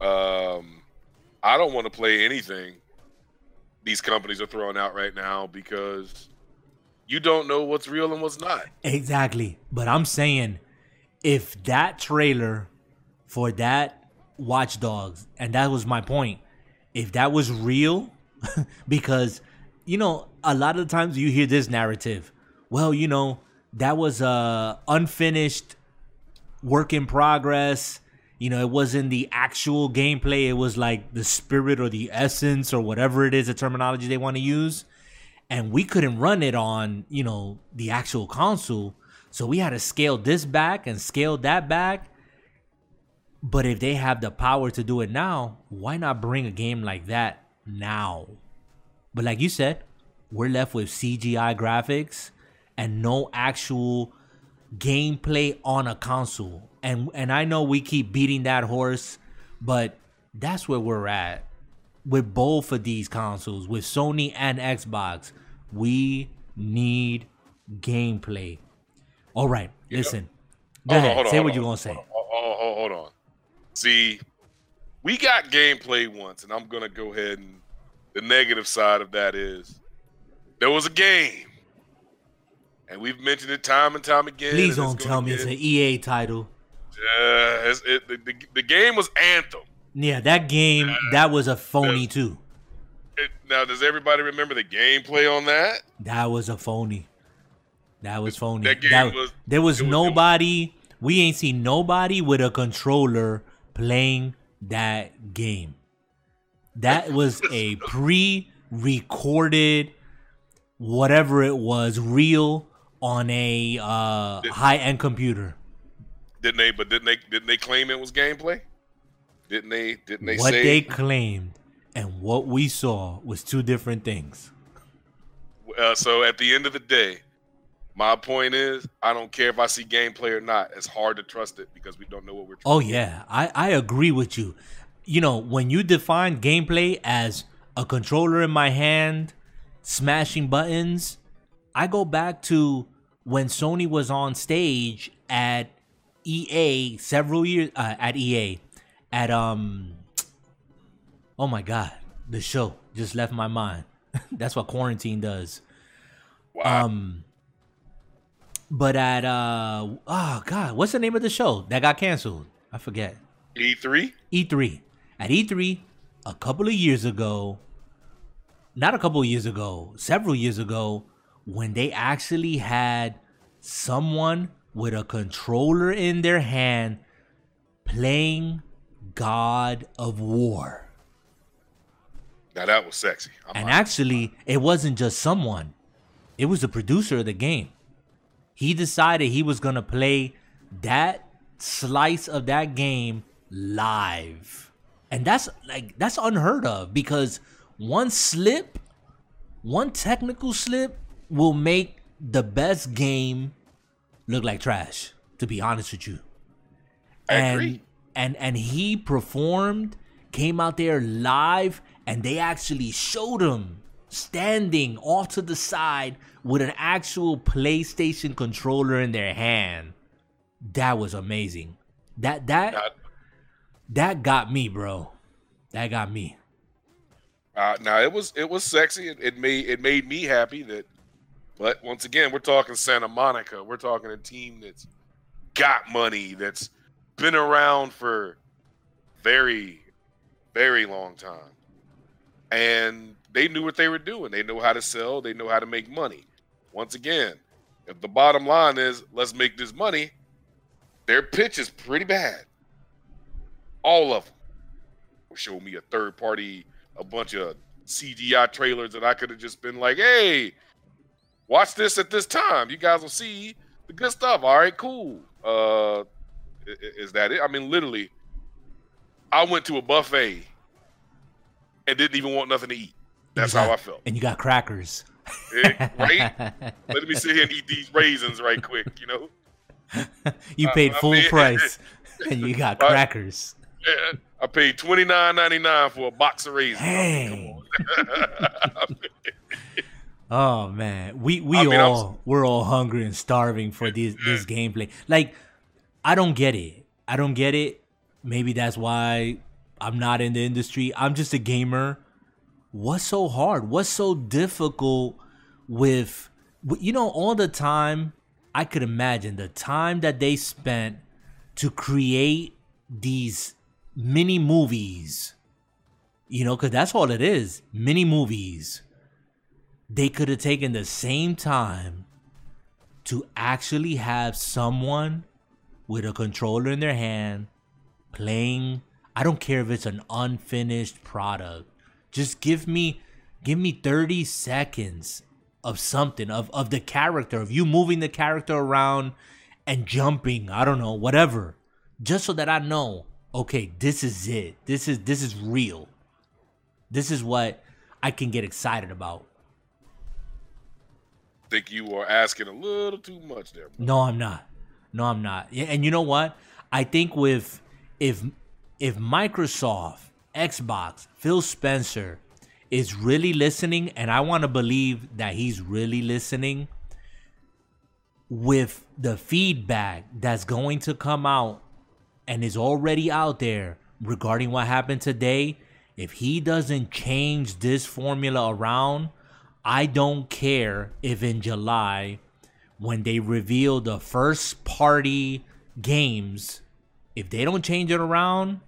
Um, I don't want to play anything these companies are throwing out right now because you don't know what's real and what's not. Exactly. But I'm saying if that trailer for that Watch Dogs, and that was my point, if that was real, because, you know, a lot of the times you hear this narrative. Well, you know, that was a unfinished work in progress. You know, it wasn't the actual gameplay. It was like the spirit or the essence or whatever it is, the terminology they want to use and we couldn't run it on you know the actual console. So we had to scale this back and scale that back. But if they have the power to do it now why not bring a game like that now? But like you said we're left with cgi graphics and no actual gameplay on a console. And and i know we keep beating that horse but that's where we're at with both of these consoles, with Sony and Xbox, we need gameplay. All right, listen. Go Hold on, ahead. on, say what on, you're gonna say. on, Hold, hold, hold on. See, we got gameplay once, and I'm gonna go ahead and the negative side of that is there was a game, and we've mentioned it time and time again. Please don't tell me it's an EA title. Uh, it's- it, the, the, the game was Anthem. Yeah, that game that was a phony too. It, now, does everybody remember the gameplay on that? That was a phony. That was phony. that game That- was- there was, was- nobody. We ain't seen nobody with a controller playing that game. That was a pre-recorded, whatever it was, reel on a uh, high-end computer. Didn't they? But didn't they? Didn't they claim it was gameplay? Didn't they? Didn't they what say? they claimed and what we saw was two different things. Uh, so at the end of the day, my point is, I don't care if I see gameplay or not. It's hard to trust it because we don't know what we're. Oh yeah, I I agree with you. you know, when you define gameplay as a controller in my hand, smashing buttons, I go back to when Sony was on stage at EA several years uh, at EA at um oh my god the show just left my mind that's what quarantine does Wow. um but at uh oh god what's the name of the show that got canceled I forget E3? E3. At E3, a couple of years ago, not a couple of years ago, several years ago, when they actually had someone with a controller in their hand playing God of War. Now that was sexy. I'm And actually, it wasn't just someone, it was the producer of the game. He decided he was going to play that slice of that game live. And that's like that's unheard of because one slip, one technical slip will make the best game look like trash, to be honest with you I and agree. And and he performed came out there live and they actually showed him standing off to the side with an actual PlayStation controller in their hand that was amazing that that that got me bro that got me uh, now it was it was sexy. It, it made it made me happy that. But once again, we're talking Santa Monica. We're talking a team that's got money, that's been around for very, very long time, and they knew what they were doing. They know how to sell. They know how to make money. Once again, if the bottom line is let's make this money, their pitch is pretty bad. All of them. Show me a third party, a bunch of CGI trailers that I could have just been like, hey, watch this at this time. You guys will see the good stuff. All right, cool. Uh, is that it? I mean, literally, I went to a buffet and didn't even want nothing to eat. That's how I felt. and you got crackers Eh, right? Let me sit here and eat these raisins right quick, you know? you paid I full mean- price and you got Right. crackers Yeah, I paid twenty nine ninety nine for a box of raisins. I mean, come on. Oh man, we we I mean, I'm all we're all hungry and starving for this this gameplay. Like, I don't get it. I don't get it. Maybe that's why I'm not in the industry. I'm just a gamer. What's so hard? What's so difficult with you know all the time? I could imagine the time that they spent to create these mini movies. You know, because that's all it is mini movies they could have taken the same time to actually have someone with a controller in their hand playing I don't care if it's an unfinished product. Just give me give me 30 seconds of something of of the character of you moving the character around and jumping, I don't know, whatever. Just so that I know, okay, this is it. This is this is real. This is what I can get excited about. think you are asking a little too much there. bro. No, I'm not. No, I'm not. And you know what? I think with if if Microsoft, Xbox, Phil Spencer is really listening, and I want to believe that he's really listening with the feedback that's going to come out and is already out there regarding what happened today, if he doesn't change this formula around, I don't care if in July, when they reveal the first party games, if they don't change it around,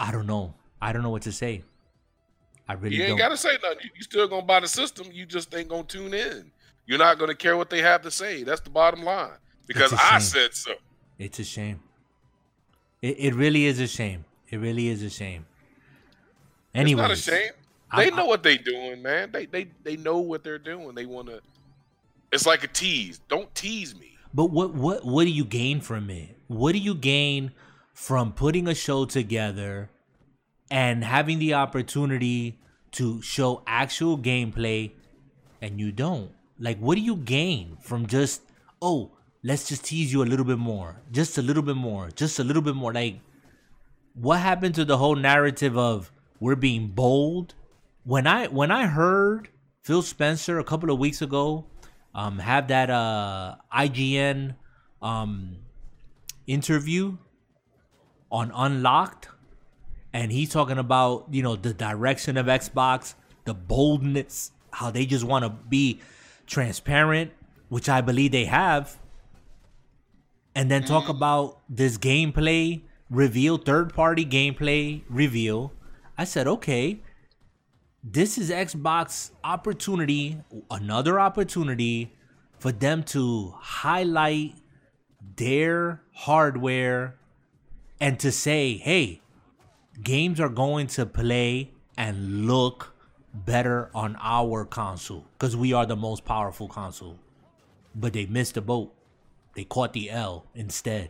I don't know. I don't know what to say. I really You ain't don't. gotta say nothing. You, still gonna buy the system. You just ain't gonna tune in. You're not gonna care what they have to say. That's the bottom line. Because I said so. It's a shame. It, it really is a shame. It really is a shame. Anyways, It's not a shame. They I- know what they're doing, man. They they they know what they're doing. They wanna it's like a tease. Don't tease me. But what what what do you gain from it? What do you gain from putting a show together and having the opportunity to show actual gameplay and you don't? Like what do you gain from just oh, let's just tease you a little bit more. Just a little bit more. Just a little bit more like what happened to the whole narrative of we're being bold? When I when I heard Phil Spencer a couple of weeks ago um, have that uh, IGN um, interview on Unlocked, and he's talking about you know the direction of Xbox, the boldness, how they just want to be transparent, which I believe they have, and then talk about this gameplay reveal, third party gameplay reveal. I said, okay, this is Xbox opportunity, another opportunity for them to highlight their hardware and to say, hey, games are going to play and look better on our console because we are the most powerful console. But they missed the boat. They caught the L instead.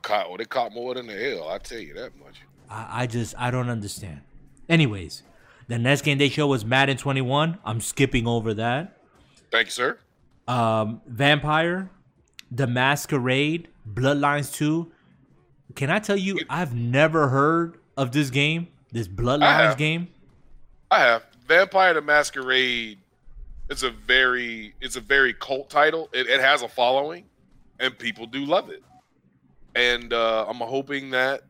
Caught, oh, they caught more than the L. I tell you that much. I, I just I don't understand. Anyways, the next game they show was Madden 21. I'm skipping over that. Thank you, sir. Um, Vampire, The Masquerade, Bloodlines 2. Can I tell you, I've never heard of this game, this Bloodlines game. I have Vampire the Masquerade. It's a very it's a very cult title. It, it has a following, and people do love it. And uh, I'm hoping that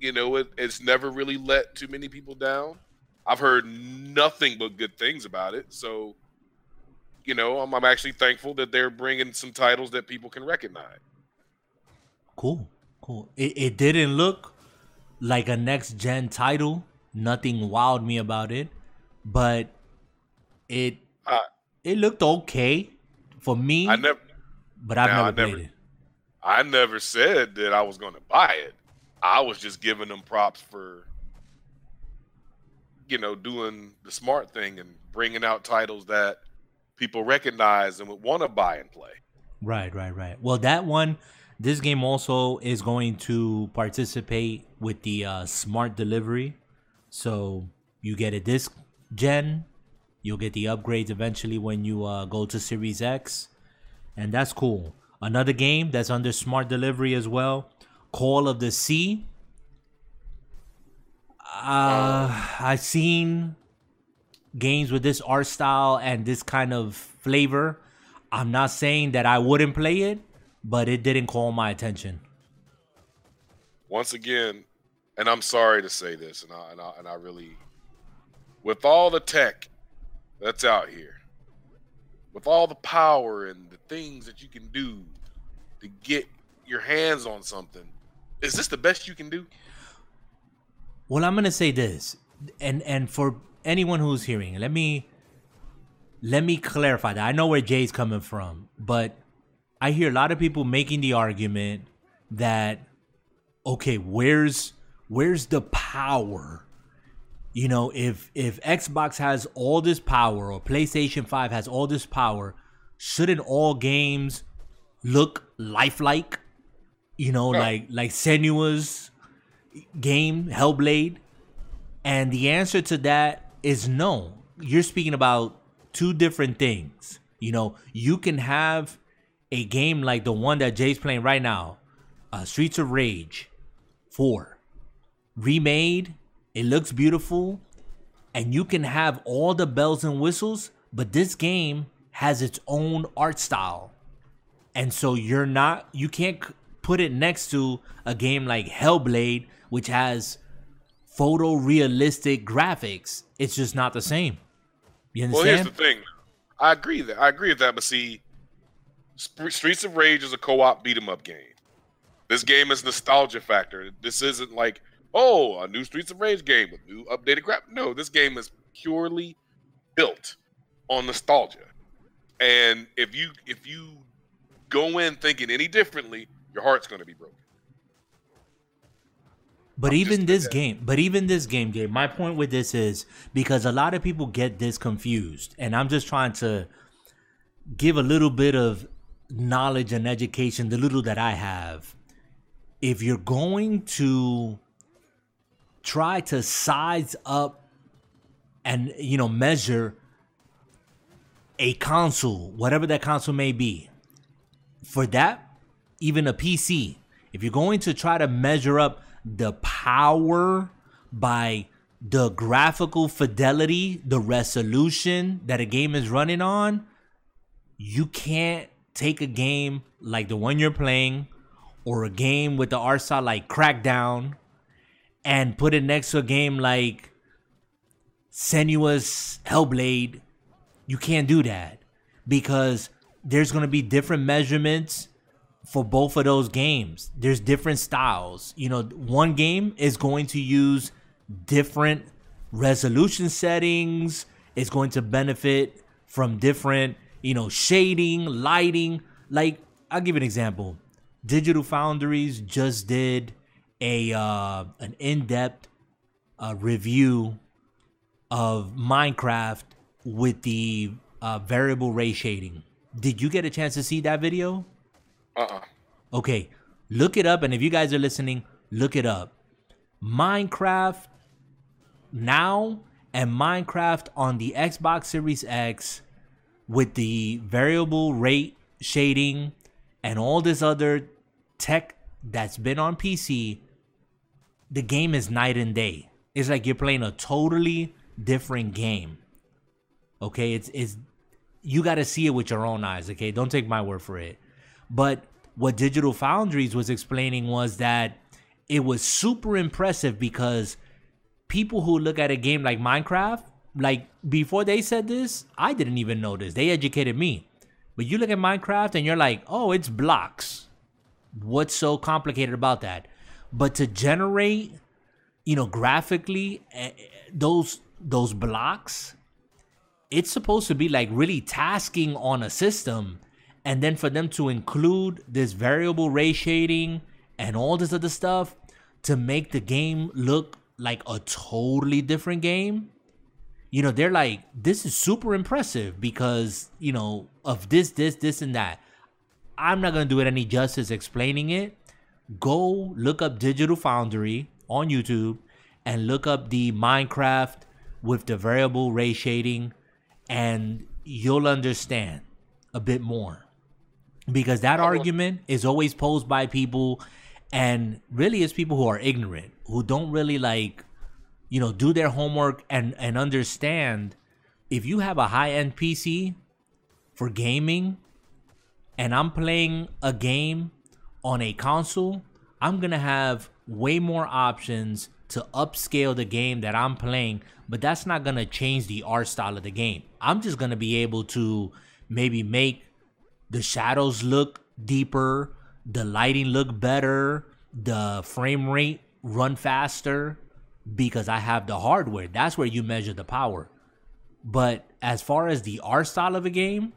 you know it, it's never really let too many people down. I've heard nothing but good things about it. So, you know, I'm, I'm actually thankful that they're bringing some titles that people can recognize. Cool, cool. It, it didn't look like a next gen title. Nothing wowed me about it, but it uh, it looked okay for me. I never, but I've never I played it. I never said that I was going to buy it. I was just giving them props for, you know, doing the smart thing and bringing out titles that people recognize and would want to buy and play. Right, right, right. Well, that one, this game also is going to participate with the uh, smart delivery. So you get a disc gen, you'll get the upgrades eventually when you uh, go to Series X, and that's cool. Another game that's under smart delivery as well, Call of the Sea. Uh, I've seen games with this art style and this kind of flavor. I'm not saying that I wouldn't play it, but it didn't call my attention. Once again, and I'm sorry to say this, and I, and I, and I really, with all the tech that's out here, with all the power and the things that you can do to get your hands on something, is this the best you can do? Well, I'm gonna say this, and and for anyone who's hearing, let me let me clarify that. I know where Jay's coming from, but I hear a lot of people making the argument that okay, where's where's the power? You know, if if Xbox has all this power or PlayStation 5 has all this power, shouldn't all games look lifelike? You know, Yeah. like like Senua's game, Hellblade? And the answer to that is no. You're speaking about two different things. You know, you can have a game like the one that Jay's playing right now, uh, Streets of Rage 4, remade. It looks beautiful, and you can have all the bells and whistles, but this game has its own art style. And so you're not, you can't put it next to a game like Hellblade, which has photorealistic graphics. It's just not the same. You Well, here's the thing. I agree that I agree with that, but see, Streets of Rage is a co-op beat 'em up game. This game is nostalgia factor. This isn't like, oh, a new Streets of Rage game with new updated graph. No, this game is purely built on nostalgia. And if you if you go in thinking any differently, your heart's going to be broken. But I'm even this game, but even this game, game. My point with this is because a lot of people get this confused, and I'm just trying to give a little bit of knowledge and education, the little that I have. If you're going to try to size up and you know measure a console, whatever that console may be, for that, even a PC, if you're going to try to measure up the power by the graphical fidelity, the resolution that a game is running on, you can't take a game like the one you're playing or a game with the art style like Crackdown and put it next to a game like Senua's Hellblade. You can't do that because there's going to be different measurements for both of those games. There's different styles. You know, one game is going to use different resolution settings. It's going to benefit from different, you know, shading, lighting. Like, I'll give you an example. Digital Foundries just did a uh, an in-depth uh, review of Minecraft with the uh, variable rate shading. Did you get a chance to see that video? Uh-uh. Okay, look it up, and if you guys are listening, look it up. Minecraft now and Minecraft on the Xbox Series X with the variable rate shading and all this other tech that's been on PC, the game is night and day. It's like you're playing a totally different game. Okay, it's it's you got to see it with your own eyes, okay? Don't take my word for it. But what Digital Foundries was explaining was that it was super impressive because people who look at a game like Minecraft, like before they said this, I didn't even know this. They educated me. But you look at Minecraft and you're like, oh, it's blocks. What's so complicated about that? But to generate, you know, graphically, uh, those those blocks, it's supposed to be like really tasking on a system, and then for them to include this variable rate shading and all this other stuff to make the game look like a totally different game you know they're like this is super impressive because you know of this this this and that. I'm not gonna do it any justice explaining it. Go look up digital foundry on youtube and look up the minecraft with the variable ray shading and you'll understand a bit more because that argument is always posed by people and really it's people who are ignorant who don't really like you know do their homework and and understand. If you have a high end pc for gaming and i'm playing a game on a console i'm gonna have way more options to upscale the game that i'm playing but that's not gonna change the art style of the game. I'm just gonna be able to maybe make the shadows look deeper the lighting look better, the frame rate run faster because I have the hardware. That's where you measure the power. But as far as the art style of a game,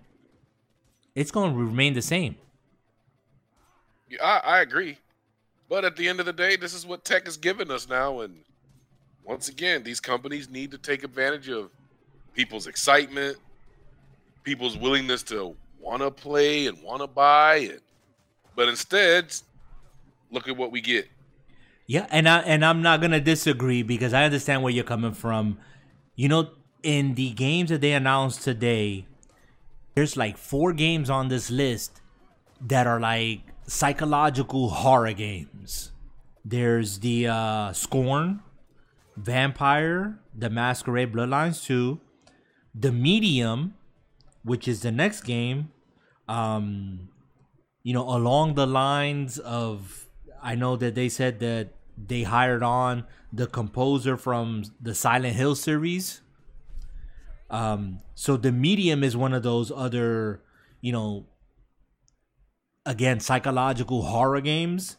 it's going to remain the same. Yeah, I, I agree. But at the end of the day, this is what tech is giving us now. And once again, these companies need to take advantage of people's excitement, people's willingness to want to play and want to buy and but instead, look at what we get. Yeah, and I and I'm not gonna disagree because I understand where you're coming from. You know, in the games that they announced today, there's like four games on this list that are like psychological horror games. There's the uh, Scorn, Vampire, The Masquerade Bloodlines 2, The Medium, which is the next game, um, you know, along the lines of, I know that they said that they hired on the composer from the Silent Hill series. Um, so the medium is one of those other, you know, again psychological horror games,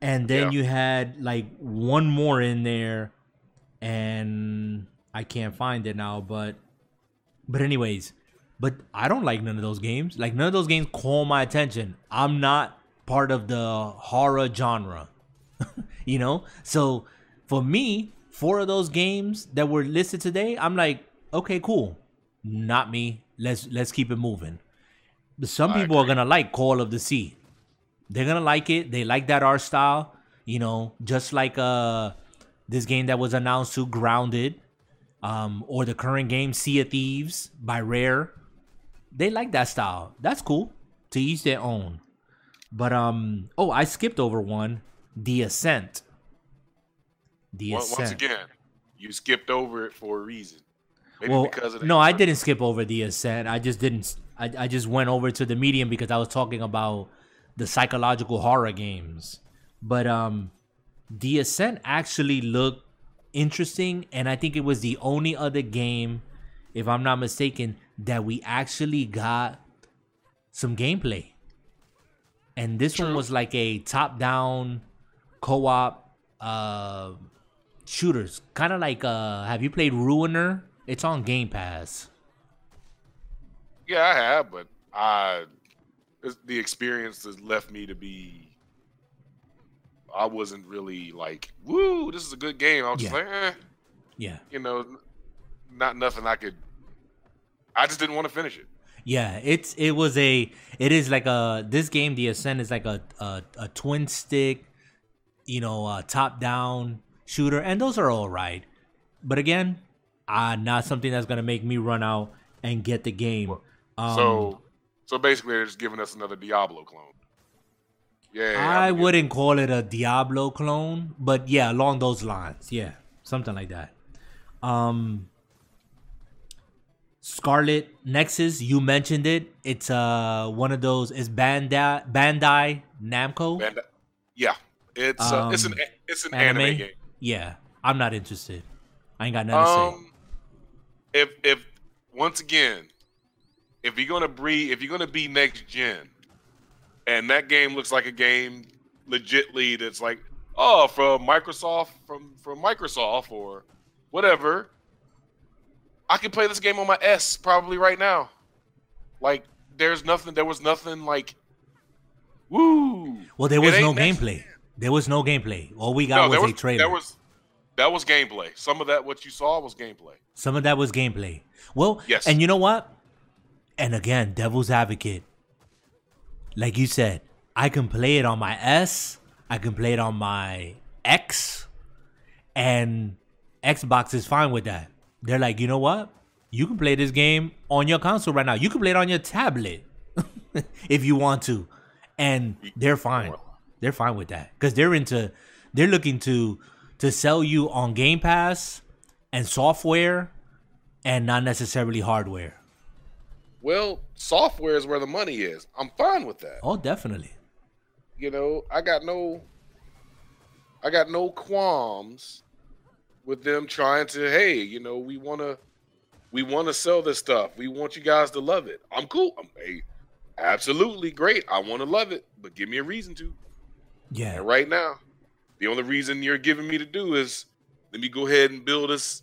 and then yeah. you had like one more in there, and I can't find it now, but, but anyways, but I don't like none of those games. Like none of those games call my attention. I'm not part of the horror genre. you know? So for me, four of those games that were listed today, I'm like, okay, cool. Not me. Let's let's keep it moving. But some I people agree. are gonna like Call of the Sea. They're gonna like it. They like that art style. You know, just like uh this game that was announced to Grounded, um, or the current game Sea of Thieves by Rare they like that style. That's cool. To each their own. But um oh, I skipped over one. The Ascent. The Once, once again, you skipped over it for a reason. Maybe well, because of the no, I didn't skip over the Ascent. I just didn't. I, I just went over to the medium because I was talking about the psychological horror games. But um, the Ascent actually looked interesting, and I think it was the only other game, if I'm not mistaken, that we actually got some gameplay. And this one was like a top-down co-op uh shooters, kind of like uh have you played Ruiner? It's on Game Pass. Yeah, I have, but I it's- the experience has left me to be. I wasn't really like, "Woo, this is a good game." I was just Yeah. like, "Eh," Yeah. you know, not nothing I could. I just didn't want to finish it. Yeah, it's it was a it is like a this game the Ascent is like a a, a twin stick, you know, uh, top down shooter, and those are all right. But again, uh not something that's gonna make me run out and get the game. Um, so, so basically, they're just giving us another Diablo clone. Yeah, I I'm- wouldn't call it a Diablo clone, but yeah, along those lines, yeah, something like that. Um, Scarlet Nexus, you mentioned it. It's uh one of those. Is Bandai Bandai Namco? Band- yeah, it's uh, it's an Um, it's an anime, anime? game. Yeah, I'm not interested. I ain't got nothing to say. Um, if if once again, if you're gonna be if you're gonna be next gen, and that game looks like a game legitly that's like oh from Microsoft from from Microsoft or whatever, I can play this game on my S probably right now. Like there's nothing. There was nothing like. Woo! Well, there was no next gameplay. There was no gameplay. All we got was, was a trailer. That was that was gameplay. Some of that what you saw was gameplay. Some of that was gameplay. Well, Yes. and you know what? And again, devil's advocate. Like you said, I can play it on my S, I can play it on my X, and Xbox is fine with that. They're like, you know what? You can play this game on your console right now. You can play it on your tablet if you want to. And they're fine. They're fine with that. Because they're into they're looking to to sell you on Game Pass and software and not necessarily hardware. Well, software is where the money is. I'm fine with that. Oh, definitely. You know, I got no I got no qualms with them trying to, hey, you know, we want to we want to sell this stuff. We want you guys to love it. I'm cool. I'm hey, absolutely great. I want to love it, but give me a reason to. Yeah. And right now, the only reason you're giving me to do is let me go ahead and build this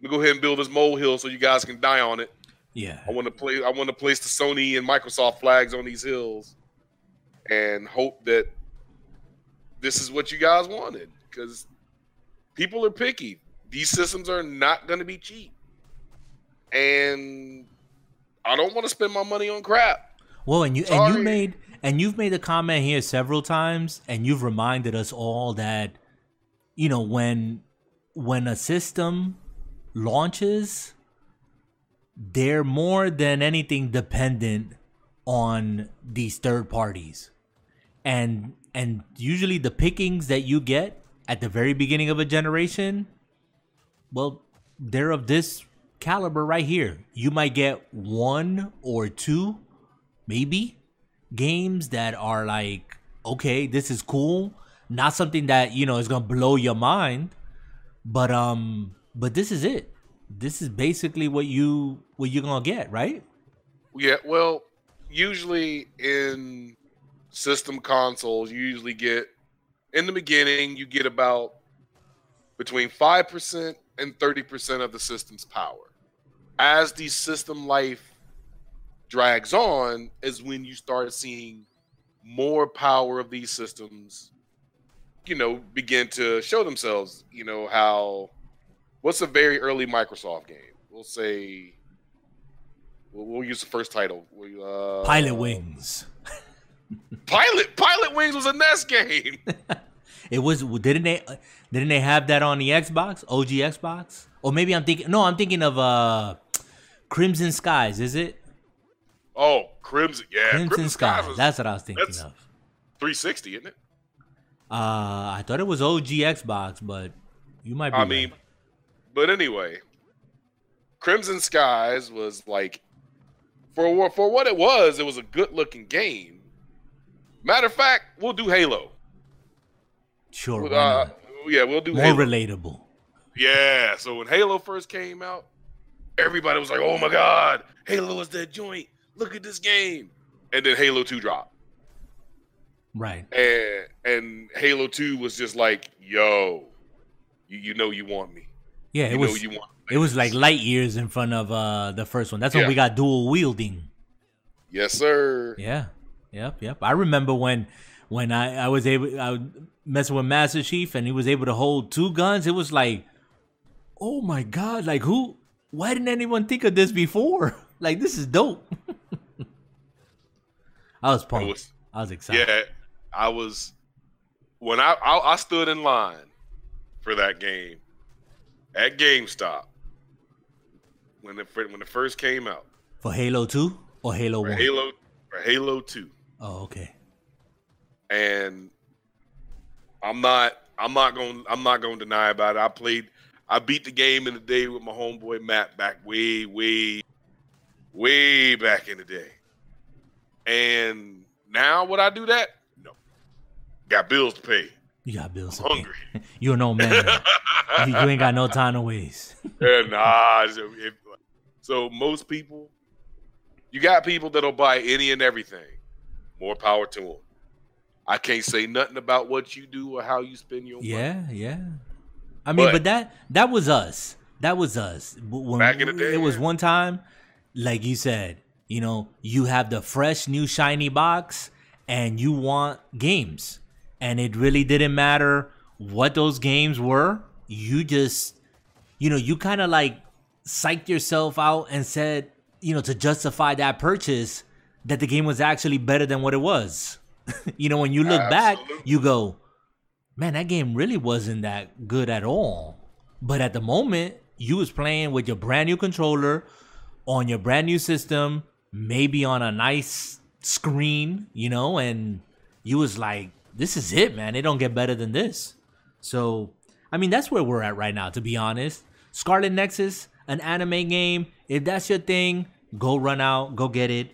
let me go ahead and build this molehill so you guys can die on it. Yeah. I want to play. I want to place the Sony and Microsoft flags on these hills, and hope that this is what you guys wanted. Because people are picky. These systems are not going to be cheap, and I don't want to spend my money on crap. Well, and you and you made and you've made the comment here several times, and you've reminded us all that you know when when a system launches, they're more than anything dependent on these third parties, and and usually the pickings that you get at the very beginning of a generation, well, they're of this caliber right here. You might get one or two maybe games that are like okay this is cool. Not something that you know is gonna blow your mind but um but this is it. This is basically what you what you're gonna get right? Yeah, well, usually in system consoles, you usually get in the beginning, you get about between 5% and 30% of the system's power. As the system life drags on, is when you start seeing more power of these systems, you know, begin to show themselves. You know, how what's a very early Microsoft game? We'll say We'll, we'll use the first title. We, uh, Pilotwings Pilot Pilotwings was a NES game. it was didn't they didn't they have that on the xbox og xbox or maybe i'm thinking no i'm thinking of uh crimson skies is it oh, Crimson, yeah, crimson, skies was that's what i was thinking of 360, isn't it? uh i thought it was og xbox but You might be. I right. mean, but anyway, Crimson Skies was like for for what it was. It was a good looking game. Matter of fact, we'll do Halo. sure. Uh, yeah, we'll do More Halo. relatable. Yeah. So when Halo first came out, everybody was like, "Oh my god, Halo is that joint! Look at this game!" And then Halo Two dropped, Right. and and Halo Two was just like, "Yo, you, you know you want me. Yeah, You it was. want." It was like light years in front of uh the first one. That's when Yeah. we got dual wielding. Yes, sir. Yeah. Yep. Yep. I remember when when I I was able I was messing with Master Chief and he was able to hold two guns. It was like, oh my god! Like who? Why didn't anyone think of this before? Like this is dope. I was pumped. was- I was excited. Yeah, I was when I, I I stood in line for that game at GameStop when it when it first came out For Halo Two or Halo for One? Halo for Halo Two, Oh, okay. and I'm not I'm not going I'm not going to deny about it. I played I beat the game in the day with my homeboy Matt back way way way back in the day, and now would I do that? No, got bills to pay. You got bills. I'm to pay. hungry. You an old man. you, you ain't got no time to waste. Yeah, nah. So, if, so most people, you got people that'll buy any and everything. More power to them. I can't say nothing about what you do or how you spend your money. Yeah, yeah. I mean, But- but, that that was us. That was us. When Back in the day, it was one time, like you said, you know, you have the fresh new shiny box, and you want games, and it really didn't matter what those games were. You just, you know, you kind of like psyched yourself out and said, you know, to justify that purchase, that the game was actually better than what it was. you know, when you look back, you go, man, that game really wasn't that good at all. But at the moment, you was playing with your brand new controller on your brand new system, maybe on a nice screen, you know, and you was like, this is it, man. It don't get better than this. So, I mean, that's where we're at right now, to be honest. Scarlet Nexus, an anime game. If that's your thing, go run out, go get it.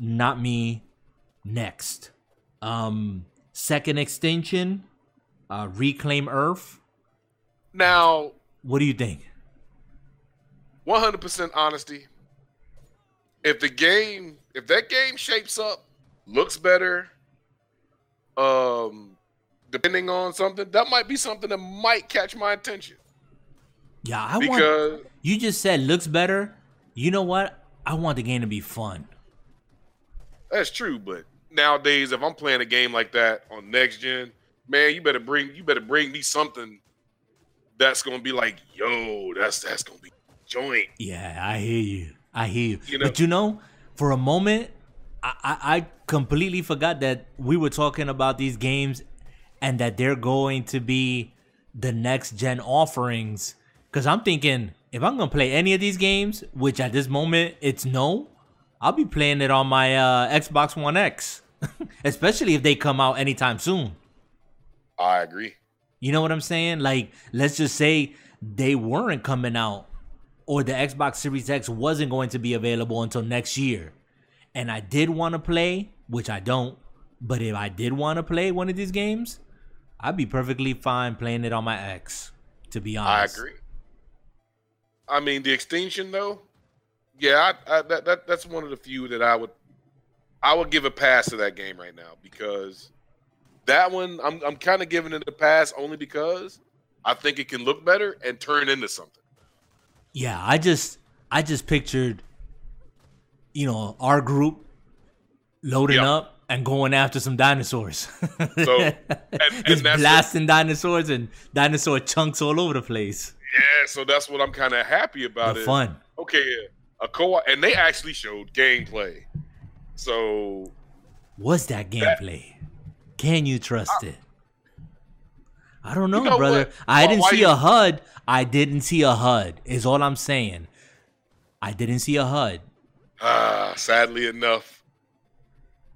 Not me. Next. Um, Second Extinction, uh, Reclaim Earth. Now, What do you think? 100% honesty. If the game, if that game shapes up, looks better, um, depending on something, that might be something that might catch my attention. Yeah, I want. Because You just said looks better. You know what? I want the game to be fun. That's true, but nowadays, if I'm playing a game like that on next gen, man, you better bring you better bring me something that's gonna be like, yo, that's that's gonna be joint. Yeah, I hear you. I hear you. You know- but you know, for a moment, I, I, I completely forgot that we were talking about these games and that they're going to be the next gen offerings. Because I'm thinking, if I'm gonna play any of these games, which at this moment it's no, I'll be playing it on my uh, Xbox One X, especially if they come out anytime soon. I agree. You know what I'm saying? Like, let's just say they weren't coming out, or the Xbox Series X wasn't going to be available until next year. And I did want to play, which I don't, but if I did want to play one of these games, I'd be perfectly fine playing it on my X, to be honest. I agree. I mean, the extinction though, yeah, I, I, that, that that's one of the few that I would I would give a pass to that game right now because that one I'm I'm kind of giving it a pass only because I think it can look better and turn into something. Yeah, I just I just pictured, you know, our group loading Yeah. up and going after some dinosaurs. So, and- and just that's- blasting dinosaurs and dinosaur chunks all over the place. Yeah, so that's what I'm kind of happy about The it. fun. Okay, a co-op, and they actually showed gameplay. So Was that gameplay? Can you trust it? I don't know, know brother. what? I didn't why see you- a HUD. I didn't see a HUD. Is all I'm saying. I didn't see a HUD. ah, sadly enough,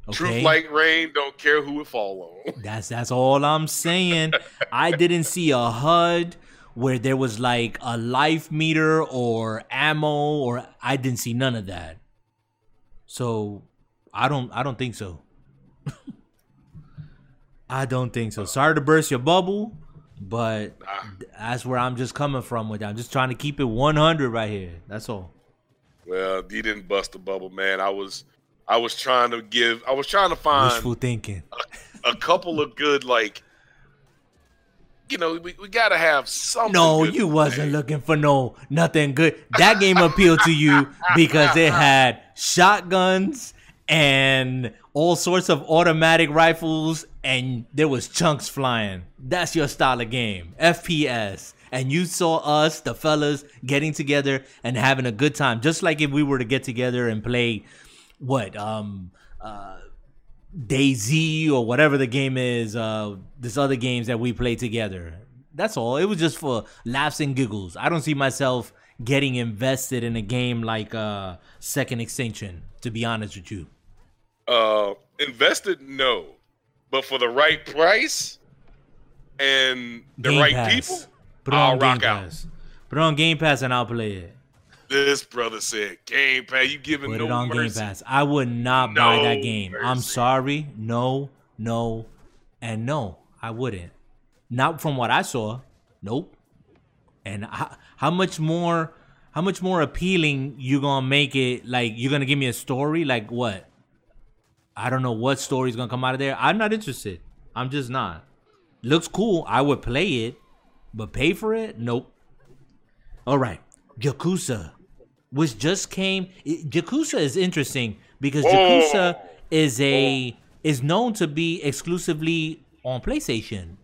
Okay. truth like rain, don't care who it fall on. That's that's all I'm saying. I didn't see a HUD. Where there was like a life meter or ammo or I didn't see none of that. So I don't I don't think so. I don't think so. Sorry to burst your bubble, but ah. that's where I'm just coming from with that. I'm just trying to keep it 100 right here. That's all. Well, you didn't bust the bubble, man. I was I was trying to give I was trying to find wishful thinking. A, a couple of good like you know, we, we gotta have something. No, you wasn't looking for no nothing good. That game appealed to you because it had shotguns and all sorts of automatic rifles and there was chunks flying. That's your style of game. FPS. And you saw us, the fellas, getting together and having a good time. Just like if we were to get together and play what? Um uh DayZ or whatever the game is, uh this other games that we play together. That's all. It was just for laughs and giggles. I don't see myself getting invested in a game like uh Second Extinction, to be honest with you. Uh invested no. But for the right price and the game right Pass. people, Put I'll rock Pass. out. Put on Game Pass and I'll play it. This brother said Game Pass. You giving Put no it on mercy. Game Pass. I would not no buy that game. Mercy. I'm sorry. No, no, and no. I wouldn't. Not from what I saw. Nope. And how, how much more? How much more appealing you gonna make it? Like you're gonna give me a story? Like what? I don't know what story's gonna come out of there. I'm not interested. I'm just not. Looks cool. I would play it, but pay for it? Nope. All right. Yakuza, which just came. Yakuza is interesting because Yakuza is a is known to be exclusively on PlayStation.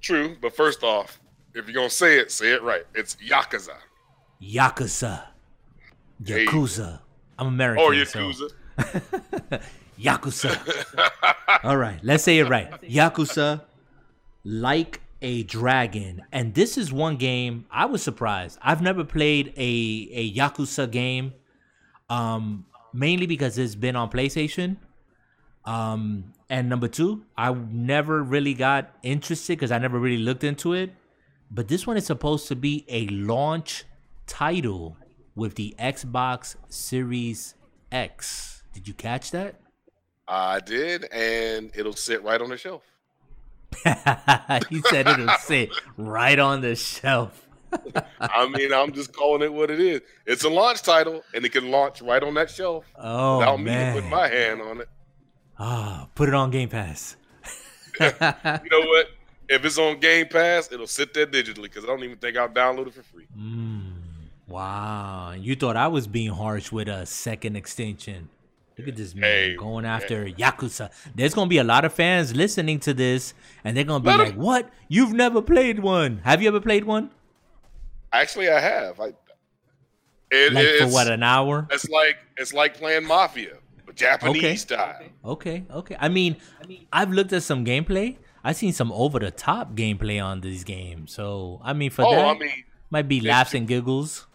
True, but first off, if you're gonna say it, say it right. It's Yakuza. Yakuza. Yakuza. I'm American. Or Yakuza. So. Yakuza. All right, let's say it right. Yakuza, like a dragon, and this is one game I was surprised. I've never played a a Yakuza game, um, mainly because it's been on PlayStation. Um, and number two, I never really got interested because I never really looked into it. But this one is supposed to be a launch title with the Xbox Series X. Did you catch that? I did, and it'll sit right on the shelf. he said it'll sit right on the shelf. I mean, I'm just calling it what it is. It's a launch title, and it can launch right on that shelf. Oh without man. me putting my hand on it. Ah, oh, put it on Game Pass. you know what? If it's on Game Pass, it'll sit there digitally because I don't even think I'll download it for free. Mm, wow, you thought I was being harsh with a Second Extinction. Look at this man hey, going after man. Yakuza. There's gonna be a lot of fans listening to this, and they're gonna be Let like, him. "What? You've never played one? Have you ever played one?" Actually, I have. I it, like for what an hour? It's like it's like playing Mafia, but Japanese okay. style. Okay, okay. I mean, I mean, I've looked at some gameplay. I've seen some over the top gameplay on these games. So I mean, for oh, that, I mean, might be laughs and giggles.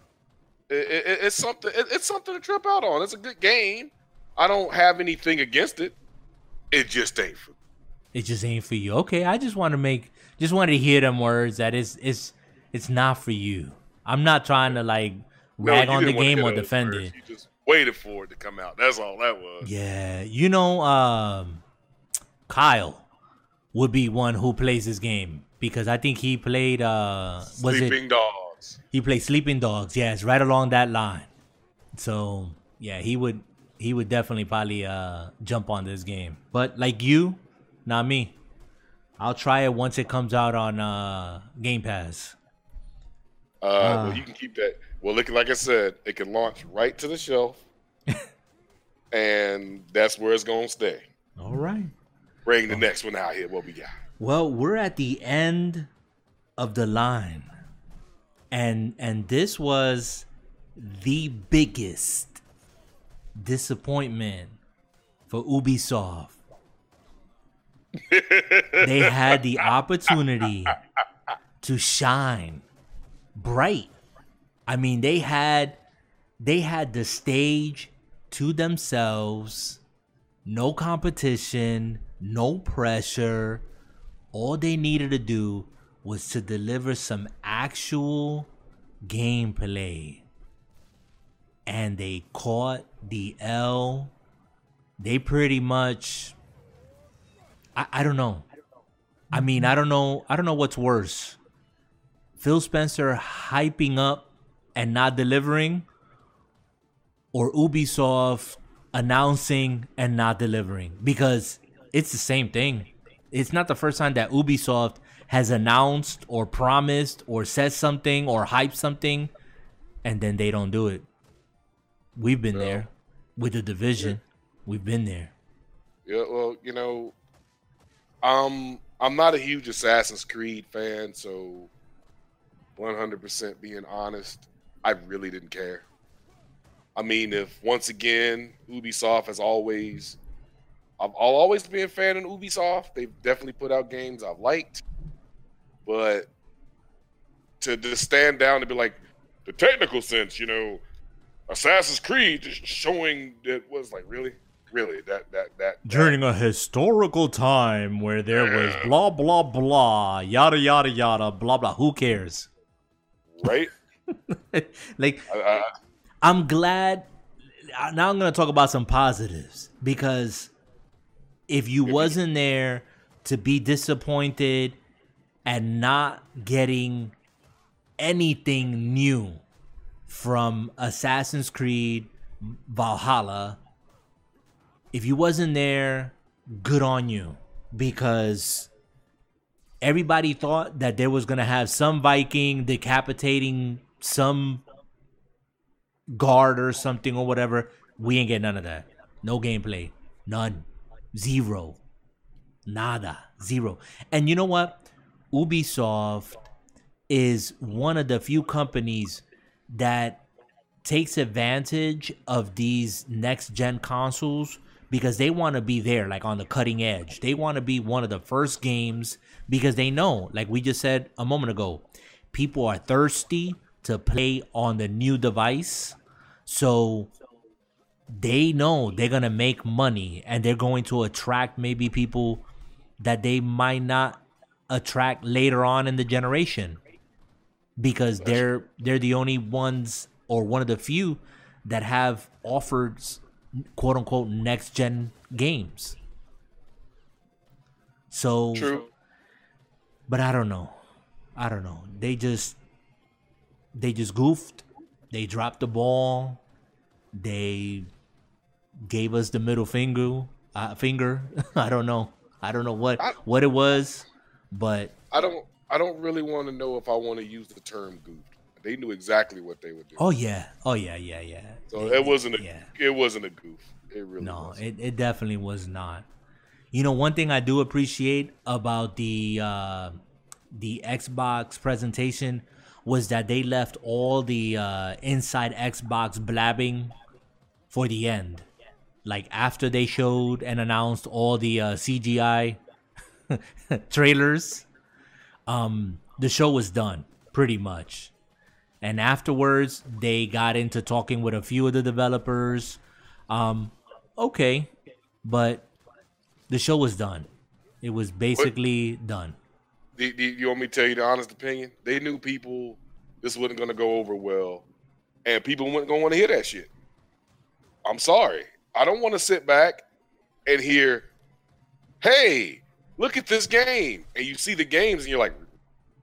It, it's something. it's something to trip out on. It's a good game. I don't have anything against it. It just ain't for. It just ain't for you. Okay, I just want to make, just wanted to hear them words that it's it's it's not for you. I'm not trying to like rag no, on the game or defend it. You just waited for it to come out. That's all that was. Yeah, you know, um, Kyle would be one who plays this game because I think he played. uh was Sleeping it, Dogs. He played Sleeping Dogs. Yes, right along that line. So yeah, he would he would definitely probably uh, jump on this game. But like you, not me. I'll try it once it comes out on uh, Game Pass. Uh, uh, well, you can keep that. Well, look, like I said, it can launch right to the shelf, and that's where it's gonna stay. All right. Bring the next one out here. What we got? Well, we're at the end of the line, and and this was the biggest disappointment for Ubisoft. they had the opportunity to shine bright. I mean, they had they had the stage to themselves, no competition, no pressure. All they needed to do was to deliver some actual gameplay. And they caught the L. They pretty much I, I don't know. I mean, I don't know I don't know what's worse. Phil Spencer hyping up and not delivering or Ubisoft announcing and not delivering because it's the same thing. It's not the first time that Ubisoft has announced or promised or said something or hyped something and then they don't do it. We've been Yeah. there with the division. We've been there. Yeah, well, you know, um, I'm not a huge Assassin's Creed fan, so 100% being honest, I really didn't care. I mean, if once again Ubisoft has always, I've, I'll always be a fan of Ubisoft. They've definitely put out games I've liked, but to just stand down and be like, the technical sense, you know, Assassin's Creed just showing that was like really, really that that that During a historical time where there was blah blah blah, yada yada yada, blah blah. Who cares? right. like I, I'm glad. uh, Now I'm gonna talk about some positives because if you If you- wasn't there to be disappointed and not getting anything new from Assassin's Creed Valhalla, if you wasn't there, good on you because everybody thought that there was gonna have some Viking decapitating some guard or something or whatever. We ain't get none of that. No gameplay. None. Zero. Nada. Zero. And you know what? Ubisoft is one of the few companies that takes advantage of these next gen consoles because they want to be there like on the cutting edge. They want to be one of the first games because they know, like we just said a moment ago, people are thirsty to play on the new device. So they know they're going to make money and they're going to attract maybe people that they might not attract later on in the generation because they're they're the only ones or one of the few that have offered quote unquote next gen games. So true. but I don't know. I don't know. They just they just goofed. They dropped the ball. They gave us the middle finger. Uh, finger. I don't know. I don't know what I- what it was, but I don't. I don't really want to know if I want to use the term goofed. They knew exactly what they would do. oh yeah, oh yeah, yeah, yeah. so it wasn't a. yeah. It wasn't a goof. It really No, wasn't. it, it definitely was not. You know, one thing I do appreciate about the uh, the Xbox presentation was that they left all the uh, inside Xbox blabbing for the end. Like after they showed and announced all the uh, CGI trailers, um, the show was done pretty much. And afterwards, they got into talking with a few of the developers. Um, okay, but the show was done. It was basically done. Do, do you want me to tell you the honest opinion? They knew people. This wasn't going to go over well, and people weren't going to want to hear that shit. I'm sorry. I don't want to sit back and hear, "Hey, look at this game," and you see the games, and you're like,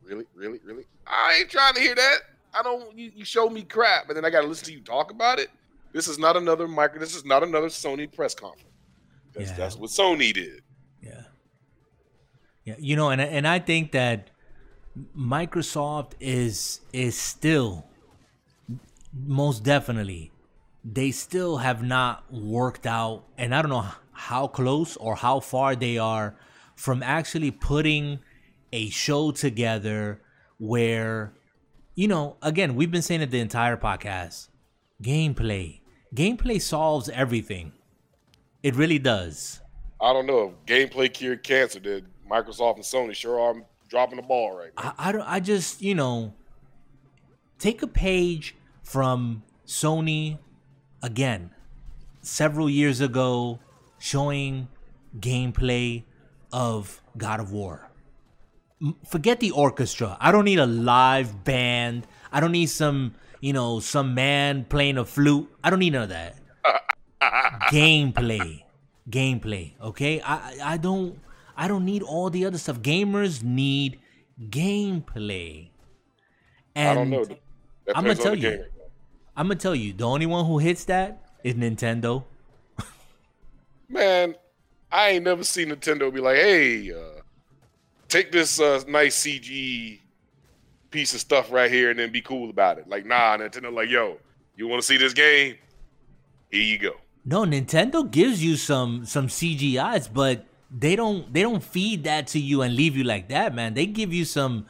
"Really, really, really? I ain't trying to hear that. I don't. You, you show me crap, and then I got to listen to you talk about it. This is not another micro. This is not another Sony press conference. That's, Yeah. that's what Sony did. Yeah. Yeah, you know, and and I think that Microsoft is is still most definitely they still have not worked out and I don't know how close or how far they are from actually putting a show together where you know, again, we've been saying it the entire podcast. Gameplay. Gameplay solves everything. It really does. I don't know if gameplay cured cancer. Did Microsoft and Sony sure are dropping the ball right now. I, I don't I just you know take a page from Sony again several years ago showing gameplay of God of War. forget the orchestra. I don't need a live band. I don't need some, you know, some man playing a flute. I don't need none of that. Gameplay. Gameplay. Okay? I I don't I don't need all the other stuff. Gamers need gameplay. And I don't know. That I'm gonna tell you. I'm gonna tell you, the only one who hits that is Nintendo. Man, I ain't never seen Nintendo be like, "Hey, uh, take this uh, nice CG piece of stuff right here and then be cool about it." Like, nah, Nintendo, like, yo, you want to see this game? Here you go. No, Nintendo gives you some some CGIs, but they don't they don't feed that to you and leave you like that, man. They give you some,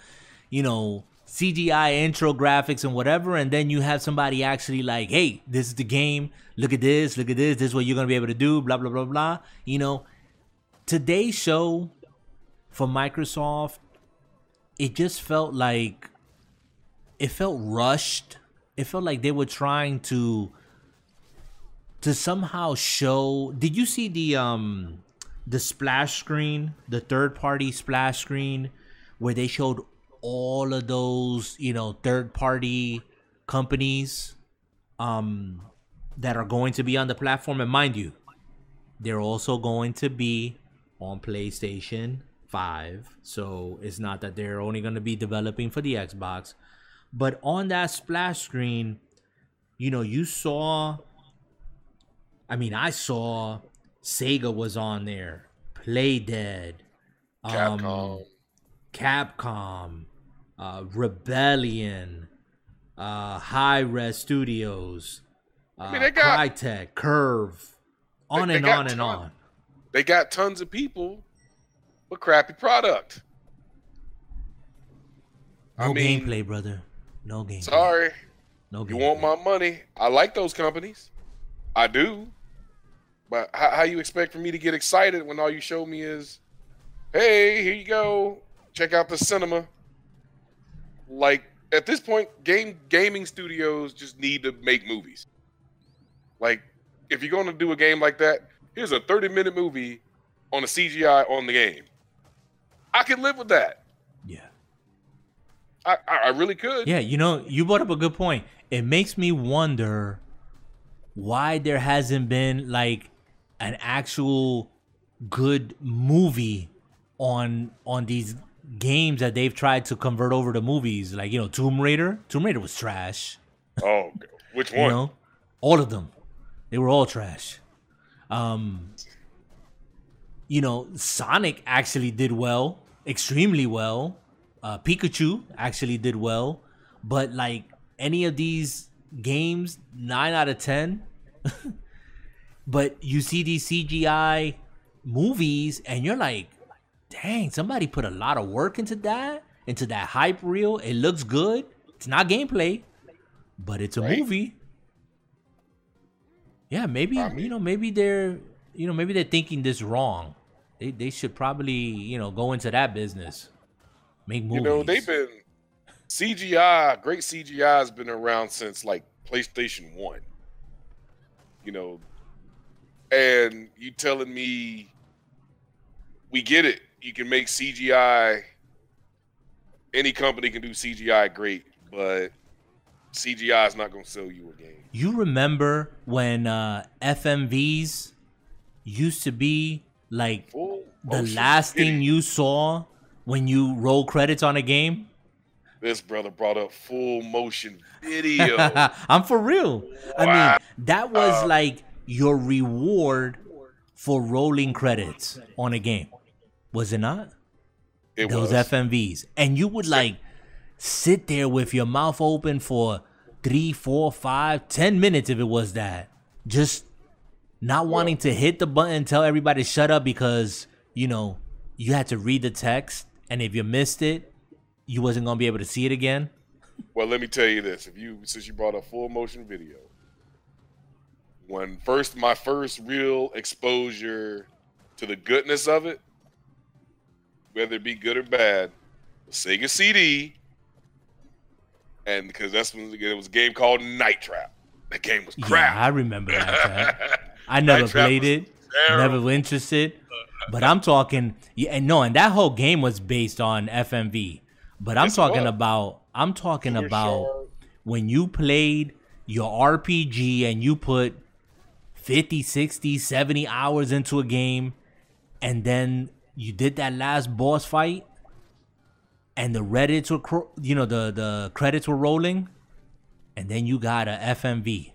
you know, CGI intro graphics and whatever, and then you have somebody actually like, hey, this is the game. Look at this, look at this, this is what you're gonna be able to do, blah blah blah blah. You know, today's show for Microsoft, it just felt like it felt rushed. It felt like they were trying to to somehow show did you see the um the splash screen the third party splash screen where they showed all of those you know third party companies um that are going to be on the platform and mind you they're also going to be on PlayStation 5 so it's not that they're only going to be developing for the Xbox but on that splash screen you know you saw I mean, I saw Sega was on there, Playdead, um, Capcom. Capcom, uh, Rebellion, uh, Hi-Rez Studios, uh, mean, got- Crytek, Curve, on and on and ton- on. They got tons of people, but crappy product. No I mean, gameplay, brother. No gameplay. Sorry, No you want my money? I like those companies. I do. But how, how you expect for me to get excited when all you show me is, hey, here you go, check out the cinema. Like at this point, game gaming studios just need to make movies. Like if you're going to do a game like that, here's a 30 minute movie on a CGI on the game. I could live with that. Yeah. I, I, I really could. Yeah, you know, you brought up a good point. It makes me wonder why there hasn't been like an actual good movie on on these games that they've tried to convert over to movies. Like, you know, Tomb Raider. Tomb Raider was trash. Oh, which You one? know? All of them. They were all trash. Um you know, Sonic actually did well, extremely well. Uh Pikachu actually did well, but like any of these games, 9 out of 10. but you see these CGI movies and you're like, "Dang, somebody put a lot of work into that, into that hype reel. It looks good. It's not gameplay, but it's a Right. movie." Yeah, maybe I mean- you know, maybe they're you know, maybe they're thinking this wrong. They they should probably, you know, go into that business. Make movies. You know, they've been CGI, great CGI has been around since like PlayStation 1. You know, and you telling me we get it. You can make CGI any company can do CGI great, but CGI is not going to sell you a game. You remember when uh, FMVs used to be like Full the motion last thing you saw when you roll credits on a game? this brother brought up full motion video. I'm for real. I mean, that was like your reward for rolling credits on a game. Was it not? It Those was. FMVs. And you would like sit there with your mouth open for three, four, five, ten minutes if it was that. Just not wanting to hit the button, tell everybody to shut up because, you know, you had to read the text. And if you missed it, you wasn't gonna be able to see it again. Well, let me tell you this: if you since you brought a full motion video, when first my first real exposure to the goodness of it, whether it be good or bad, Sega CD, and because that's when it was a game called Night Trap. That game was crap. Yeah. I remember that. I never played it. never interested. But I'm talking, yeah, and no, and that whole game was based on FMV. But I'm talking about, I'm talking Super about sharp. when you played your RPG and you put 50, 60, 70 hours into a game and then you did that last boss fight and the reddits were cro- you know the the credits were rolling and then you got a FMV.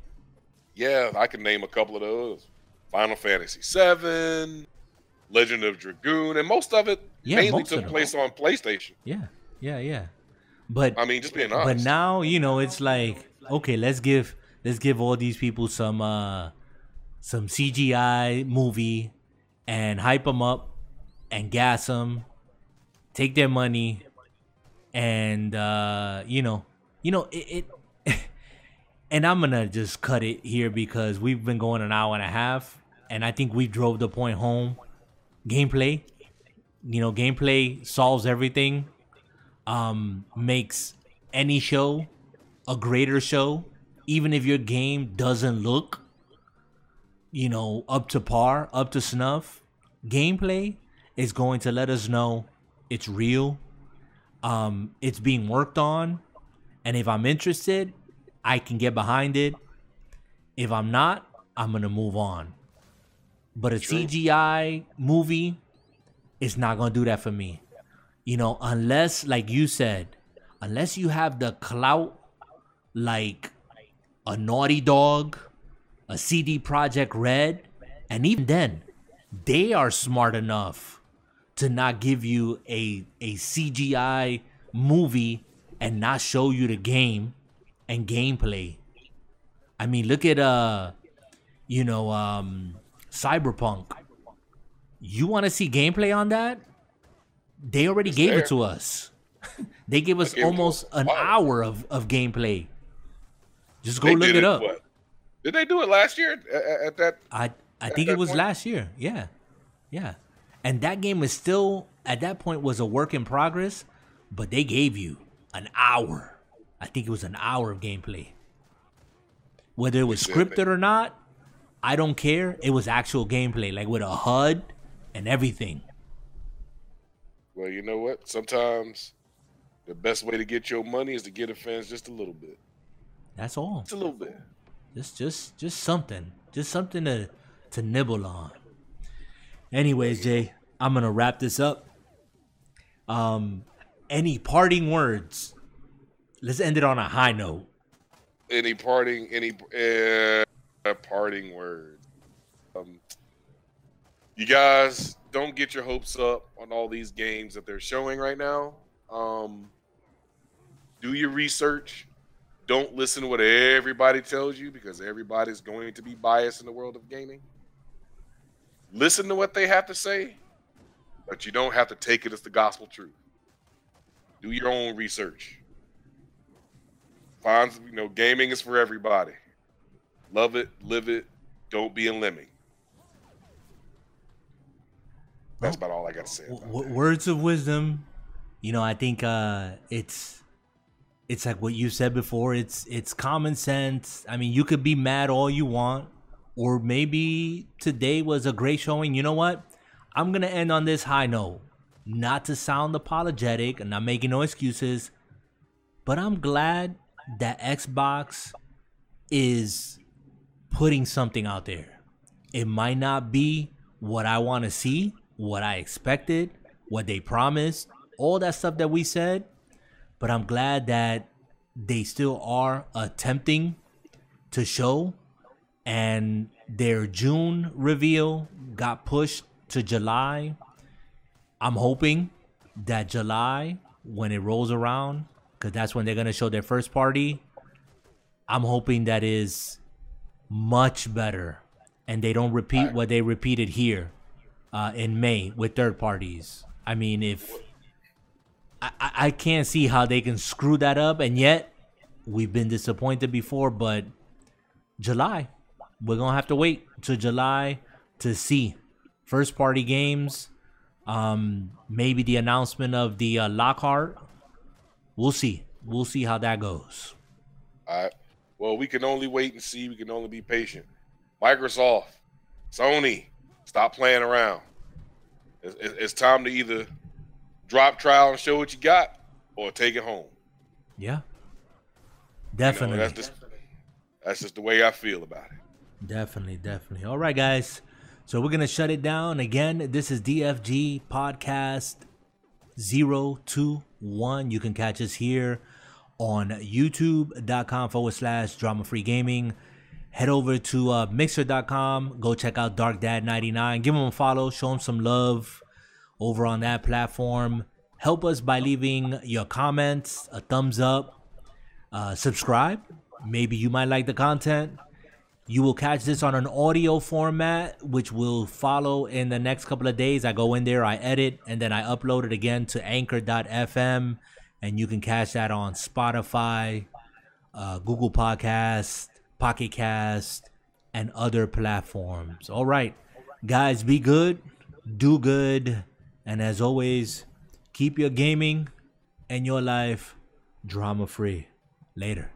Yeah, I can name a couple of those. Final Fantasy VII, Legend of Dragoon, and most of it Yeah, mainly took place on PlayStation. Yeah. Yeah, yeah. But I mean, just being honest. but now you know it's like okay let's give let's give all these people some uh some cgi movie and hype them up and gas them take their money and uh you know you know it, it and i'm gonna just cut it here because we've been going an hour and a half and i think we drove the point home gameplay you know gameplay solves everything um, makes any show a greater show, even if your game doesn't look, you know, up to par, up to snuff. Gameplay is going to let us know it's real, um, it's being worked on, and if I'm interested, I can get behind it. If I'm not, I'm gonna move on. But a True. CGI movie is not gonna do that for me you know, unless like you said, unless you have the clout like a Naughty Dog, a CD Projekt Red, and even then, they are smart enough to not give you a a CGI movie and not show you the game and gameplay. I mean, look at uh, you know, um, Cyberpunk. You want to see gameplay on that? They already gave there. it to us. they gave us almost an hour of, of gameplay. Just go They look did it up. what? Did they do it last year at, at- at that? I I think it was point? last year. Yeah, yeah. And that game is still at that point was a work in progress, but they gave you an hour. I think it was an hour of gameplay. Whether it was scripted or not, I don't care. It was actual gameplay, like with a HUD and everything. Well, you know what? Sometimes the best way to get your money is to get a fans just a little bit, That's all. just a little bit. Just just just something. Just something to to nibble on. Anyways, Jay, I'm gonna wrap this up. Um any parting words? Let's end it on a high note. Any parting? Any uh, parting words? Um, you guys don't get your hopes up on all these games that they're showing right now. Um, do your research. Don't listen to what everybody tells you because everybody's going to be biased in the world of gaming. Listen to what they have to say, but you don't have to take it as the gospel truth. Do your own research. Find you know, gaming is for everybody. Love it, live it. Don't be a lemming. That's about all I got to say. About w- that. words of wisdom. You know, I think uh it's it's like what you said before. It's it's common sense. I mean, you could be mad all you want, or maybe today was a great showing. You know what? I'm gonna end on this high note. Not to sound apologetic and not making no excuses, but I'm glad that Xbox is putting something out there. It might not be what I want to see, what I expected, what they promised, all that stuff that we said, but I'm glad that they still are attempting to show and their June reveal got pushed to July. I'm hoping that July when it rolls around cuz that's when they're going to show their first party. I'm hoping that is much better and they don't repeat what they repeated here uh, in May with third parties. I mean, if I, I I can't see how they can screw that up, and yet we've been disappointed before. But July, we're gonna have to wait to July to see first party games. Um, maybe the announcement of the uh, Lockhart. We'll see. We'll see how that goes. All right. Well, we can only wait and see. We can only be patient. Microsoft, Sony, stop playing around. It's, it's time to either drop trial and show what you got, or take it home. Yeah. Definitely. You know, that's just that's just the way I feel about it. Definitely, definitely. All right, guys. So we're gonna shut it down again. This is DFG Podcast 021. You can catch us here on youtube.com forward slash drama free gaming. Head over to uh, mixer.com. Go check out Dark Dad 99. Give him a follow. Show him some love over on that platform. Help us by leaving your comments, a thumbs up, uh, subscribe. Maybe you might like the content. You will catch this on an audio format, which will follow in the next couple of days. I go in there, I edit, and then I upload it again to anchor.fm. And you can catch that on Spotify, uh, Google Podcast, Pocket Cast, and other platforms. All right, guys, be good, do good, and as always, keep your gaming and your life drama free. Later.